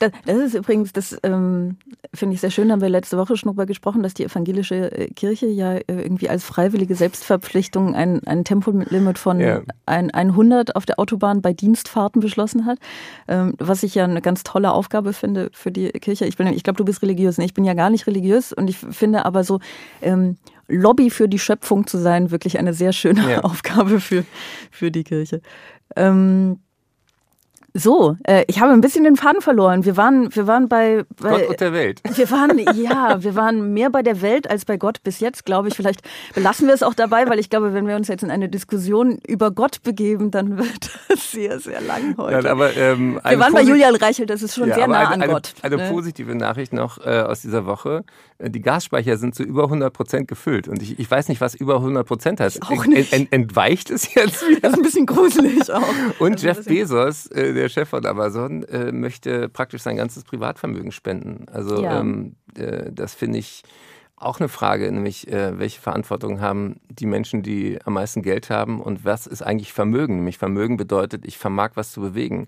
Das, das, ist übrigens, das ähm, finde ich sehr schön, haben wir letzte Woche schon darüber gesprochen, dass die evangelische äh, Kirche ja äh, irgendwie als freiwillige Selbstverpflichtung ein, ein Tempolimit von ja. ein, 100 auf der Autobahn bei Dienstfahrten beschlossen hat, ähm, was ich ja eine ganz tolle Aufgabe finde für die Kirche. Ich, ich glaube, du bist religiös. Ne? Ich bin ja gar nicht religiös und ich finde aber so, ähm, Lobby für die Schöpfung zu sein, wirklich eine sehr schöne ja. [LAUGHS] Aufgabe für, für die Kirche. Ähm, So, äh, ich habe ein bisschen den Faden verloren. Wir waren, wir waren bei, bei Gott und der Welt. [LAUGHS] Wir waren, ja, wir waren mehr bei der Welt als bei Gott bis jetzt, glaube ich. Vielleicht belassen wir es auch dabei, weil ich glaube, wenn wir uns jetzt in eine Diskussion über Gott begeben, dann wird [LAUGHS] das sehr, sehr lang heute. Ja, aber, ähm, wir waren bei Julian Reichelt, das ist schon ja, sehr nah eine, an eine, Gott. Eine ne? positive Nachricht noch äh, aus dieser Woche. Äh, Die Gasspeicher sind zu über 100 Prozent gefüllt. Und ich, ich weiß nicht, was über 100 Prozent heißt. auch nicht. Ent, entweicht es jetzt wieder? Das ist ein bisschen gruselig auch. Und Also Jeff Bezos, äh, der Chef von Amazon, äh, möchte praktisch sein ganzes Privatvermögen spenden. Also Ja. ähm, äh, das finde ich auch eine Frage, nämlich äh, welche Verantwortung haben die Menschen, die am meisten Geld haben und was ist eigentlich Vermögen? Nämlich Vermögen bedeutet, ich vermag was zu bewegen.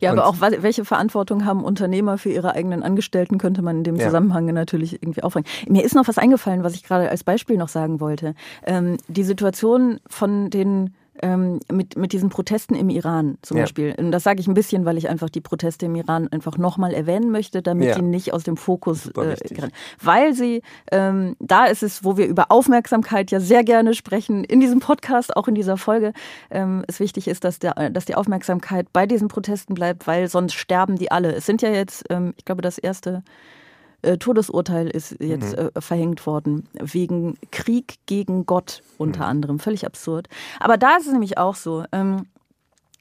Ja, aber Und- auch wa- welche Verantwortung haben Unternehmer für ihre eigenen Angestellten, könnte man in dem Ja. Zusammenhang natürlich irgendwie aufbringen. Mir ist noch was eingefallen, was ich gerade als Beispiel noch sagen wollte. Ähm, die Situation von den ähm, mit, mit diesen Protesten im Iran zum Ja. Beispiel. Und das sage ich ein bisschen, weil ich einfach die Proteste im Iran einfach nochmal erwähnen möchte, damit Ja. die nicht aus dem Fokus äh. Weil sie, ähm, da ist es, wo wir über Aufmerksamkeit ja sehr gerne sprechen, in diesem Podcast, auch in dieser Folge, ähm, es wichtig ist, dass, der, dass die Aufmerksamkeit bei diesen Protesten bleibt, weil sonst sterben die alle. Es sind ja jetzt, ähm, ich glaube, das erste äh, Todesurteil ist jetzt Mhm. äh, verhängt worden, wegen Krieg gegen Gott unter anderem. Völlig absurd. Aber da ist es nämlich auch so. Ähm,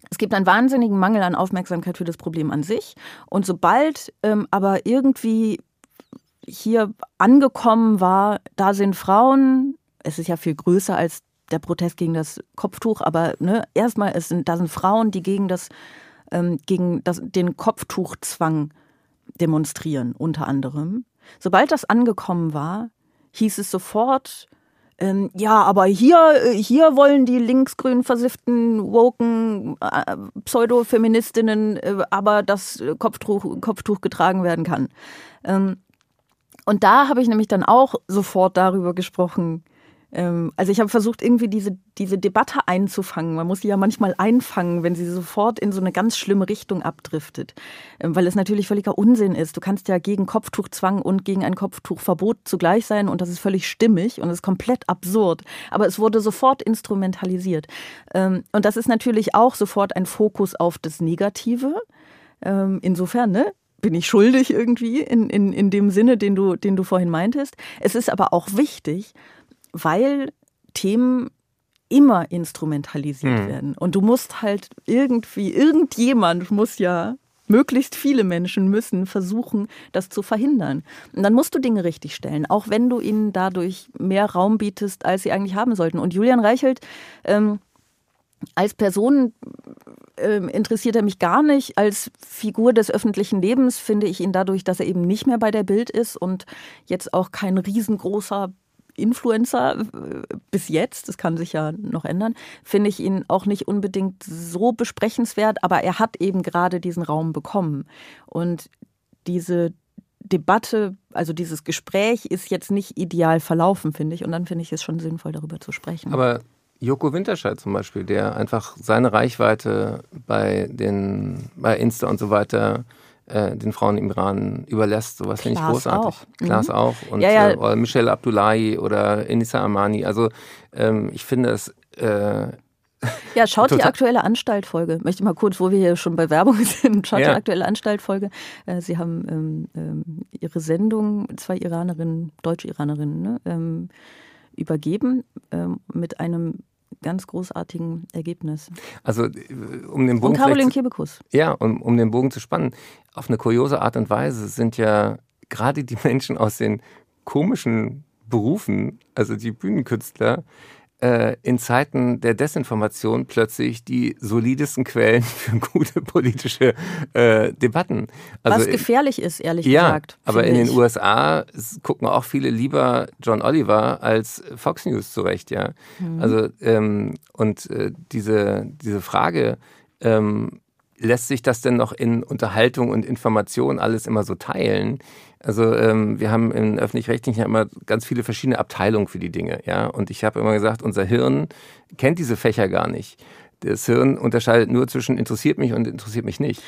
es gibt einen wahnsinnigen Mangel an Aufmerksamkeit für das Problem an sich. Und sobald ähm, aber irgendwie hier angekommen war, da sind Frauen, es ist ja viel größer als der Protest gegen das Kopftuch, aber ne, erstmal, es sind, da sind Frauen, die gegen das, ähm, gegen das, den Kopftuchzwang demonstrieren, unter anderem. Sobald das angekommen war, hieß es sofort, ähm, ja, aber hier, äh, hier wollen die linksgrün versifften, woken äh, Pseudo-Feministinnen äh, aber, dass äh, Kopftuch, Kopftuch getragen werden kann. Ähm, und da habe ich nämlich dann auch sofort darüber gesprochen. Ähm, also ich habe versucht, irgendwie diese, diese Debatte einzufangen. Man muss sie ja manchmal einfangen, wenn sie sofort in so eine ganz schlimme Richtung abdriftet. Ähm, weil es natürlich völliger Unsinn ist. Du kannst ja gegen Kopftuchzwang und gegen ein Kopftuchverbot zugleich sein und das ist völlig stimmig und ist komplett absurd. Aber es wurde sofort instrumentalisiert. Ähm, und das ist natürlich auch sofort ein Fokus auf das Negative. Insofern, ne? Bin ich schuldig irgendwie in, in, in dem Sinne, den du, den du vorhin meintest. Es ist aber auch wichtig, weil Themen immer instrumentalisiert Hm. werden. Und du musst halt irgendwie, irgendjemand muss ja, möglichst viele Menschen müssen versuchen, das zu verhindern. Und dann musst du Dinge richtig stellen, auch wenn du ihnen dadurch mehr Raum bietest, als sie eigentlich haben sollten. Und Julian Reichelt, ähm, als Person ähm, interessiert er mich gar nicht. Als Figur des öffentlichen Lebens finde ich ihn dadurch, dass er eben nicht mehr bei der Bild ist und jetzt auch kein riesengroßer Influencer äh, bis jetzt, das kann sich ja noch ändern, finde ich ihn auch nicht unbedingt so besprechenswert, aber er hat eben gerade diesen Raum bekommen. Und diese Debatte, also dieses Gespräch ist jetzt nicht ideal verlaufen, finde ich. Und dann finde ich es schon sinnvoll, darüber zu sprechen. Aber Joko Winterscheid zum Beispiel, der einfach seine Reichweite bei den bei Insta und so weiter äh, den Frauen im Iran überlässt, sowas finde ich großartig. auch. Klaas Mhm. auch und Ja, ja. Äh, oder Michelle Abdullahi oder Enisa Amani. Also ähm, ich finde es äh, Ja, schaut die aktuelle Anstaltfolge. Möchte mal kurz, wo wir hier schon bei Werbung [LAUGHS] sind, schaut Ja. die aktuelle Anstaltfolge. Äh, Sie haben ähm, ähm, ihre Sendung, zwei Iranerinnen, deutsche Iranerinnen, ne, ähm, übergeben ähm, mit einem ganz großartigen Ergebnis. also äh, um den Bogen Und Caroline Kebekus. Ja, um, um den Bogen zu spannen. Auf eine kuriose Art und Weise sind ja gerade die [LAUGHS] Menschen aus den komischen Berufen, also die Bühnenkünstler, äh, in Zeiten der Desinformation plötzlich die solidesten Quellen [LAUGHS] für gute politische äh, Debatten. Also, Was gefährlich ist, ehrlich ja, gesagt. aber in finde den ich. USA gucken auch viele lieber John Oliver als Fox News zurecht, ja. Mhm. Also ähm, und äh, diese diese Frage ähm, lässt sich das denn noch in Unterhaltung und Information alles immer so teilen? Also ähm, wir haben in öffentlich-rechtlichen ja immer ganz viele verschiedene Abteilungen für die Dinge, ja. Und ich habe immer gesagt, unser Hirn kennt diese Fächer gar nicht. Das Hirn unterscheidet nur zwischen interessiert mich und interessiert mich nicht.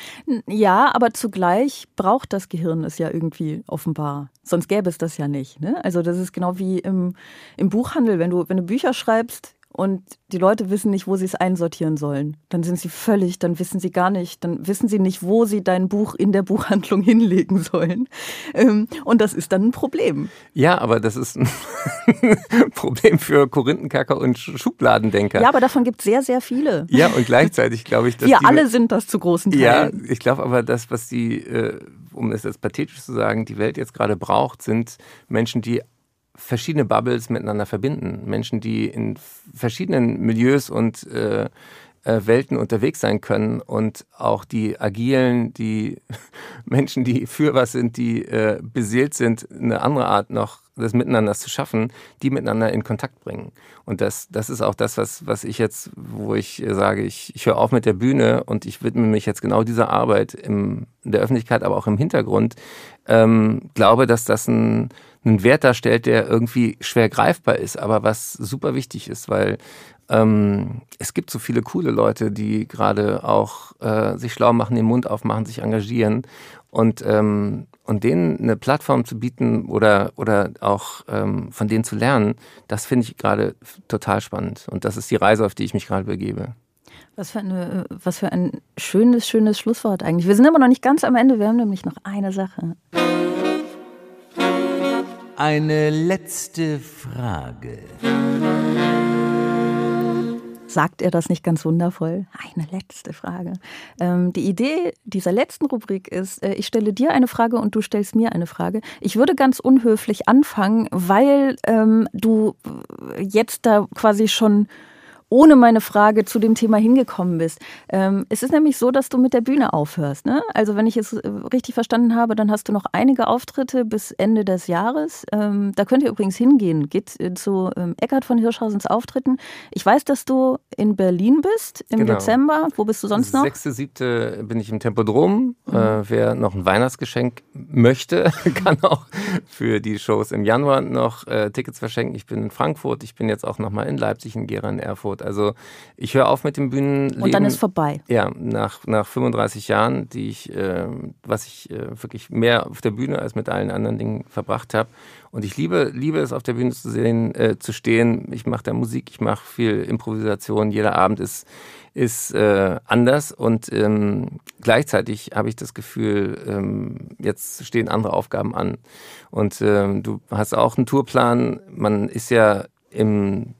Ja, aber zugleich braucht das Gehirn es ja irgendwie offenbar. Sonst gäbe es das ja nicht. Ne? Also das ist genau wie im, im Buchhandel, wenn du, wenn du Bücher schreibst und die Leute wissen nicht, wo sie es einsortieren sollen. Dann sind sie völlig, dann wissen sie gar nicht, dann wissen sie nicht, wo sie dein Buch in der Buchhandlung [LAUGHS] hinlegen sollen. Ähm, und das ist dann ein Problem. Ja, aber das ist ein [LAUGHS] Problem für Korinthenkacker und Schubladendenker. Ja, aber davon gibt es sehr, sehr viele. Ja, und gleichzeitig glaube ich, dass wir alle sind das zu großen Teilen. Ja, ich glaube aber, das, was die, äh, um es jetzt pathetisch zu sagen, die Welt jetzt gerade braucht, sind Menschen, die verschiedene Bubbles miteinander verbinden. Menschen, die in verschiedenen Milieus und äh, äh, Welten unterwegs sein können und auch die agilen, die [LAUGHS] Menschen, die für was sind, die äh, beseelt sind, eine andere Art noch des Miteinanders zu schaffen, die miteinander in Kontakt bringen. Und das, das ist auch das, was, was ich jetzt, wo ich sage, ich, ich höre auf mit der Bühne und ich widme mich jetzt genau dieser Arbeit im, in der Öffentlichkeit, aber auch im Hintergrund. Ähm, glaube, dass das ein, einen Wert darstellt, der irgendwie schwer greifbar ist, aber was super wichtig ist, weil ähm, es gibt so viele coole Leute, die gerade auch äh, sich schlau machen, den Mund aufmachen, sich engagieren und ähm, und denen eine Plattform zu bieten oder oder auch ähm, von denen zu lernen, das finde ich gerade total spannend und das ist die Reise, auf die ich mich gerade begebe. Was für, eine, was für ein schönes, schönes Schlusswort eigentlich. Wir sind aber noch nicht ganz am Ende. Wir haben nämlich noch eine Sache. Eine letzte Frage. Sagt er das nicht ganz wundervoll? Eine letzte Frage. Ähm, die Idee dieser letzten Rubrik ist, äh, ich stelle dir eine Frage und du stellst mir eine Frage. Ich würde ganz unhöflich anfangen, weil ähm, du jetzt da quasi schon ohne meine Frage zu dem Thema hingekommen bist. Ähm, es ist nämlich so, dass du mit der Bühne aufhörst. Ne? Also wenn ich es äh, richtig verstanden habe, dann hast du noch einige Auftritte bis Ende des Jahres. Ähm, da könnt ihr übrigens hingehen. Geht äh, zu ähm, Eckhard von Hirschhausens Auftritten. Ich weiß, dass du in Berlin bist im genau. Dezember. Wo bist du sonst noch? 6.7. bin ich im Tempodrom. Mhm. Äh, wer noch ein Weihnachtsgeschenk möchte, [LAUGHS] kann auch für die Shows im Januar noch äh, Tickets verschenken. Ich bin in Frankfurt. Ich bin jetzt auch noch mal in Leipzig, in Gera, in Erfurt. Tod. Also ich höre auf mit dem Bühnenleben. Und dann ist vorbei. Ja, nach, nach 35 Jahren, die ich, äh, was ich äh, wirklich mehr auf der Bühne als mit allen anderen Dingen verbracht habe. Und ich liebe, liebe es, auf der Bühne zu sehen, äh, zu stehen. Ich mache da Musik, ich mache viel Improvisation. Jeder Abend ist, ist äh, anders und ähm, gleichzeitig habe ich das Gefühl, ähm, jetzt stehen andere Aufgaben an. Und ähm, du hast auch einen Tourplan. Man ist ja im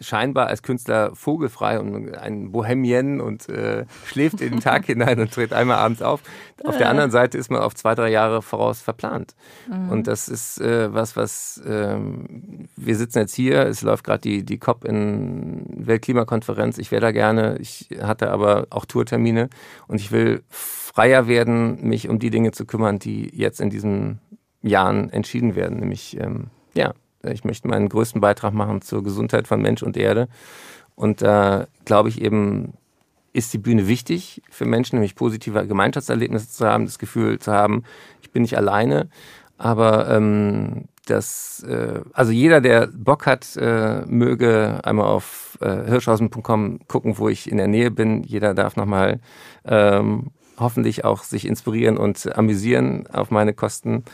scheinbar als Künstler vogelfrei und ein Bohemien und äh, schläft in den Tag [LAUGHS] hinein und tritt einmal abends auf. Auf der anderen Seite ist man auf zwei, drei Jahre voraus verplant. Mhm. Und das ist äh, was, was ähm, wir sitzen jetzt hier, es läuft gerade die, die COP in Weltklimakonferenz. Ich wäre da gerne, ich hatte aber auch Tourtermine und ich will freier werden, mich um die Dinge zu kümmern, die jetzt in diesen Jahren entschieden werden, nämlich ähm, ja, ich möchte meinen größten Beitrag machen zur Gesundheit von Mensch und Erde. Und da äh, glaube ich eben, ist die Bühne wichtig für Menschen, nämlich positive Gemeinschaftserlebnisse zu haben, das Gefühl zu haben, ich bin nicht alleine. Aber ähm, das, äh, also jeder, der Bock hat, äh, möge einmal auf äh, hirschhausen.com gucken, wo ich in der Nähe bin. Jeder darf nochmal ähm, hoffentlich auch sich inspirieren und amüsieren auf meine Kosten.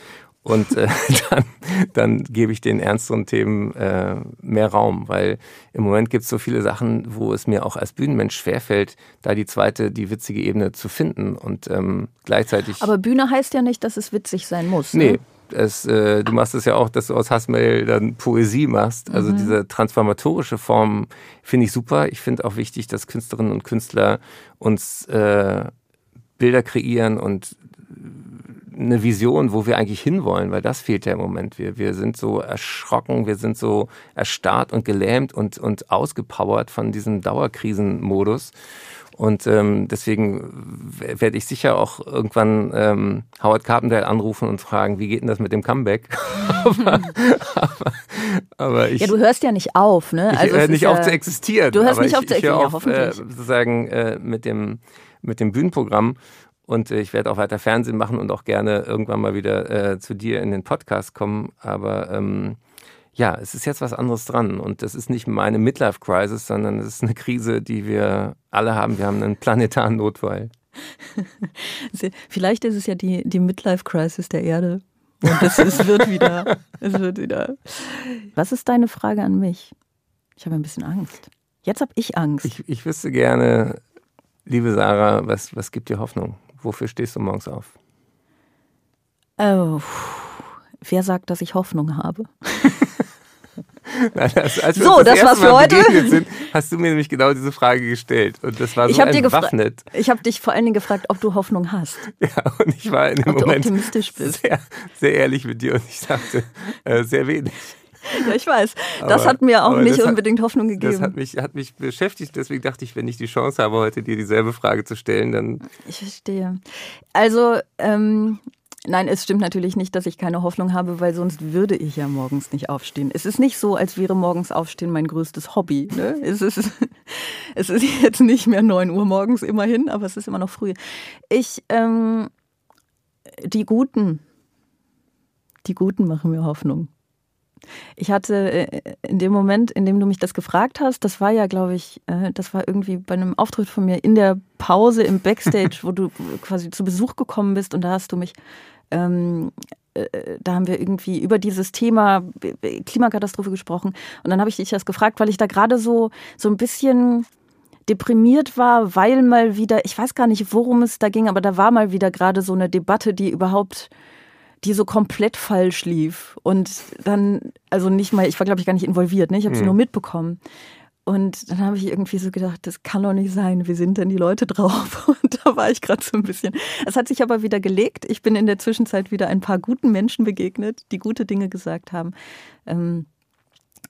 Und äh, [LAUGHS] dann, dann gebe ich den ernsteren Themen äh, mehr Raum, weil im Moment gibt es so viele Sachen, wo es mir auch als Bühnenmensch schwerfällt, da die zweite, die witzige Ebene zu finden. Und ähm, gleichzeitig. Aber Bühne heißt ja nicht, dass es witzig sein muss. Ne? Nee. Es, äh, du machst es ja auch, dass du aus Hassmail dann Poesie machst. Also mhm. diese transformatorische Form finde ich super. Ich finde auch wichtig, dass Künstlerinnen und Künstler uns äh, Bilder kreieren und eine Vision, wo wir eigentlich hinwollen, weil das fehlt ja im Moment. Wir, wir sind so erschrocken, wir sind so erstarrt und gelähmt und, und ausgepowert von diesem Dauerkrisenmodus. Und ähm, deswegen werde ich sicher auch irgendwann ähm, Howard Carpendale anrufen und fragen, wie geht denn das mit dem Comeback? [LAUGHS] aber, aber, aber, ich, ja, du hörst ja nicht auf, ne? Also ich höre nicht auf ja, zu existieren. Du hörst nicht ich, auf zu existieren, ja, hoffentlich. Äh, sozusagen äh, mit dem mit dem Bühnenprogramm und äh, ich werde auch weiter Fernsehen machen und auch gerne irgendwann mal wieder äh, zu dir in den Podcast kommen. Aber ähm, ja, es ist jetzt was anderes dran. Und das ist nicht meine Midlife-Crisis, sondern es ist eine Krise, die wir alle haben. Wir haben einen planetaren Notfall. [LAUGHS] Vielleicht ist es ja die, die Midlife-Crisis der Erde. Und es, es wird wieder. Es wird wieder. Was ist deine Frage an mich? Ich habe ein bisschen Angst. Jetzt habe ich Angst. Ich, ich wüsste gerne, liebe Sarah, was, was gibt dir Hoffnung? Wofür stehst du morgens auf? Oh, wer sagt, dass ich Hoffnung habe? [LAUGHS] Nein, das, als wir So, das erste war's für heute. Sind, hast du mir nämlich genau diese Frage gestellt. Und das war so ich gefra- entwaffnet. ich habe dich vor allen Dingen gefragt, ob du Hoffnung hast. [LAUGHS] Ja, und ich war in dem Ob du Moment optimistisch bist. Sehr, sehr ehrlich mit dir und ich sagte, äh, sehr wenig. [LAUGHS] Ja, ich weiß. Das Aber- hat mir auch nicht das hat- unbedingt Hoffnung Das gegeben. hat mich, hat mich beschäftigt, deswegen dachte ich, wenn ich die Chance habe, heute dir dieselbe Frage zu stellen, dann Ich verstehe. Also, ähm, nein, es stimmt natürlich nicht, dass ich keine Hoffnung habe, weil sonst würde ich ja morgens nicht aufstehen. Es ist nicht so, als wäre morgens aufstehen mein größtes Hobby. Ne? Es, ist, [LAUGHS] es ist jetzt nicht mehr 9 Uhr morgens immerhin, aber es ist immer noch früh. Ich, ähm, die Guten, die Guten machen mir Hoffnung. Ich hatte äh, in dem Moment, in dem du mich das gefragt hast, das war ja, glaube ich, äh, das war irgendwie bei einem Auftritt von mir in der Pause im Backstage, wo du quasi zu Besuch gekommen bist und da hast du mich, ähm, äh, da haben wir irgendwie über dieses Thema Klimakatastrophe gesprochen und dann habe ich dich das gefragt, weil ich da gerade so, so ein bisschen deprimiert war, weil mal wieder, ich weiß gar nicht, worum es da ging, aber da war mal wieder gerade so eine Debatte, die überhaupt die so komplett falsch lief. Und dann, also nicht mal, ich war glaube ich gar nicht involviert, ne? ich habe es Mhm. nur mitbekommen. Und dann habe ich irgendwie so gedacht, das kann doch nicht sein, wie sind denn die Leute drauf? [LAUGHS] Und da war ich gerade so ein bisschen. Es hat sich aber wieder gelegt. Ich bin in der Zwischenzeit wieder ein paar guten Menschen begegnet, die gute Dinge gesagt haben. Ähm,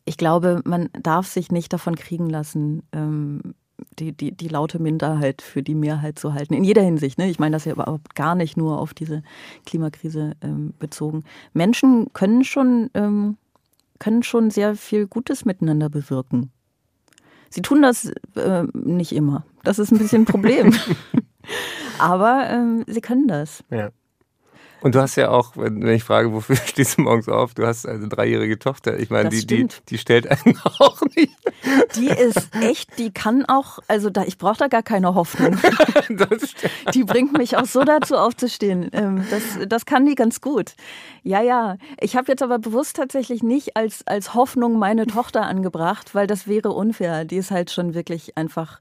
ich glaube, man darf sich nicht davon kriegen lassen, ähm, die, die, die laute Minderheit für die Mehrheit zu halten. In jeder Hinsicht. Ne? Ich meine das ja überhaupt gar nicht nur auf diese Klimakrise ähm, bezogen. Menschen können schon, ähm, können schon sehr viel Gutes miteinander bewirken. Sie tun das äh, nicht immer. Das ist ein bisschen ein Problem. [LAUGHS] Aber ähm, sie können das. Ja. Und du hast ja auch, wenn ich frage, wofür [LAUGHS] stehst du morgens auf, du hast eine dreijährige Tochter. Ich meine, die, die, die stellt einen [LAUGHS] auch nicht. Die ist echt, die kann auch, also da, ich brauche da gar keine Hoffnung. [LAUGHS] Die bringt mich auch so dazu aufzustehen. Ähm, das, das kann die ganz gut. Ja, ja. Ich habe jetzt aber bewusst tatsächlich nicht als, als Hoffnung meine Tochter angebracht, weil das wäre unfair. Die ist halt schon wirklich einfach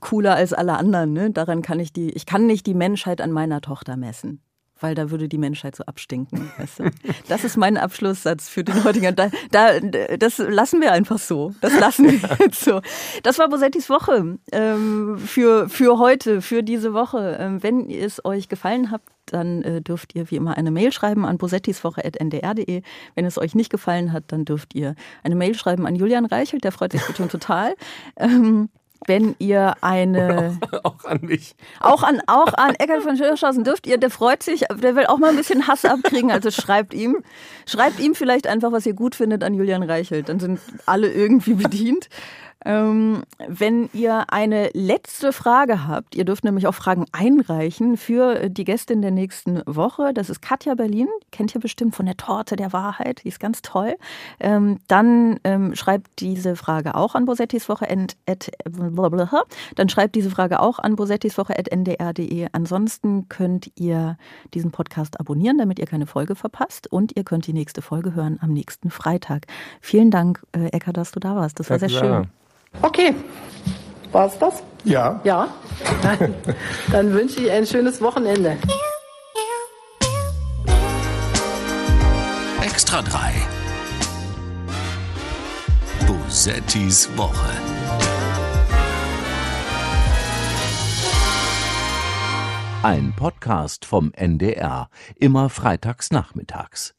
cooler als alle anderen. Ne? Daran kann ich die, ich kann nicht die Menschheit an meiner Tochter messen. Weil da würde die Menschheit so abstinken. Weißt du? Das ist mein Abschlusssatz für den heutigen. Da, da, das lassen wir einfach so. Das lassen wir [LAUGHS] jetzt so. Das war Bosettis Woche ähm, für, für heute, für diese Woche. Ähm, wenn es euch gefallen hat, dann äh, dürft ihr wie immer eine Mail schreiben an bosettiswoche.ndr.de. Wenn es euch nicht gefallen hat, dann dürft ihr eine Mail schreiben an Julian Reichelt, der freut sich bestimmt total. Ähm, wenn ihr eine Auch an mich. auch an, auch an Eckhard von Schirschhausen dürft ihr, der freut sich, der will auch mal ein bisschen Hass abkriegen, also schreibt ihm. Schreibt ihm vielleicht einfach, was ihr gut findet an Julian Reichelt, dann sind alle irgendwie bedient. Ähm, wenn ihr eine letzte Frage habt, ihr dürft nämlich auch Fragen einreichen für die Gästin der nächsten Woche. Das ist Katja Berlin, kennt ihr bestimmt von der Torte der Wahrheit, die ist ganz toll. Ähm, dann ähm, schreibt diese Frage auch an bosettiswoche. At, blablabla. dann schreibt diese Frage auch an bosettiswoche.ndr.de. Ansonsten könnt ihr diesen Podcast abonnieren, damit ihr keine Folge verpasst. Und ihr könnt die nächste Folge hören am nächsten Freitag. Vielen Dank, äh, Ecker, dass du da warst. Das war Danke, sehr schön. Sarah. Okay. War's das? Ja. Ja. Dann, dann wünsche ich ein schönes Wochenende. Extra 3. Bosettis Woche. Ein Podcast vom NDR, immer freitags nachmittags.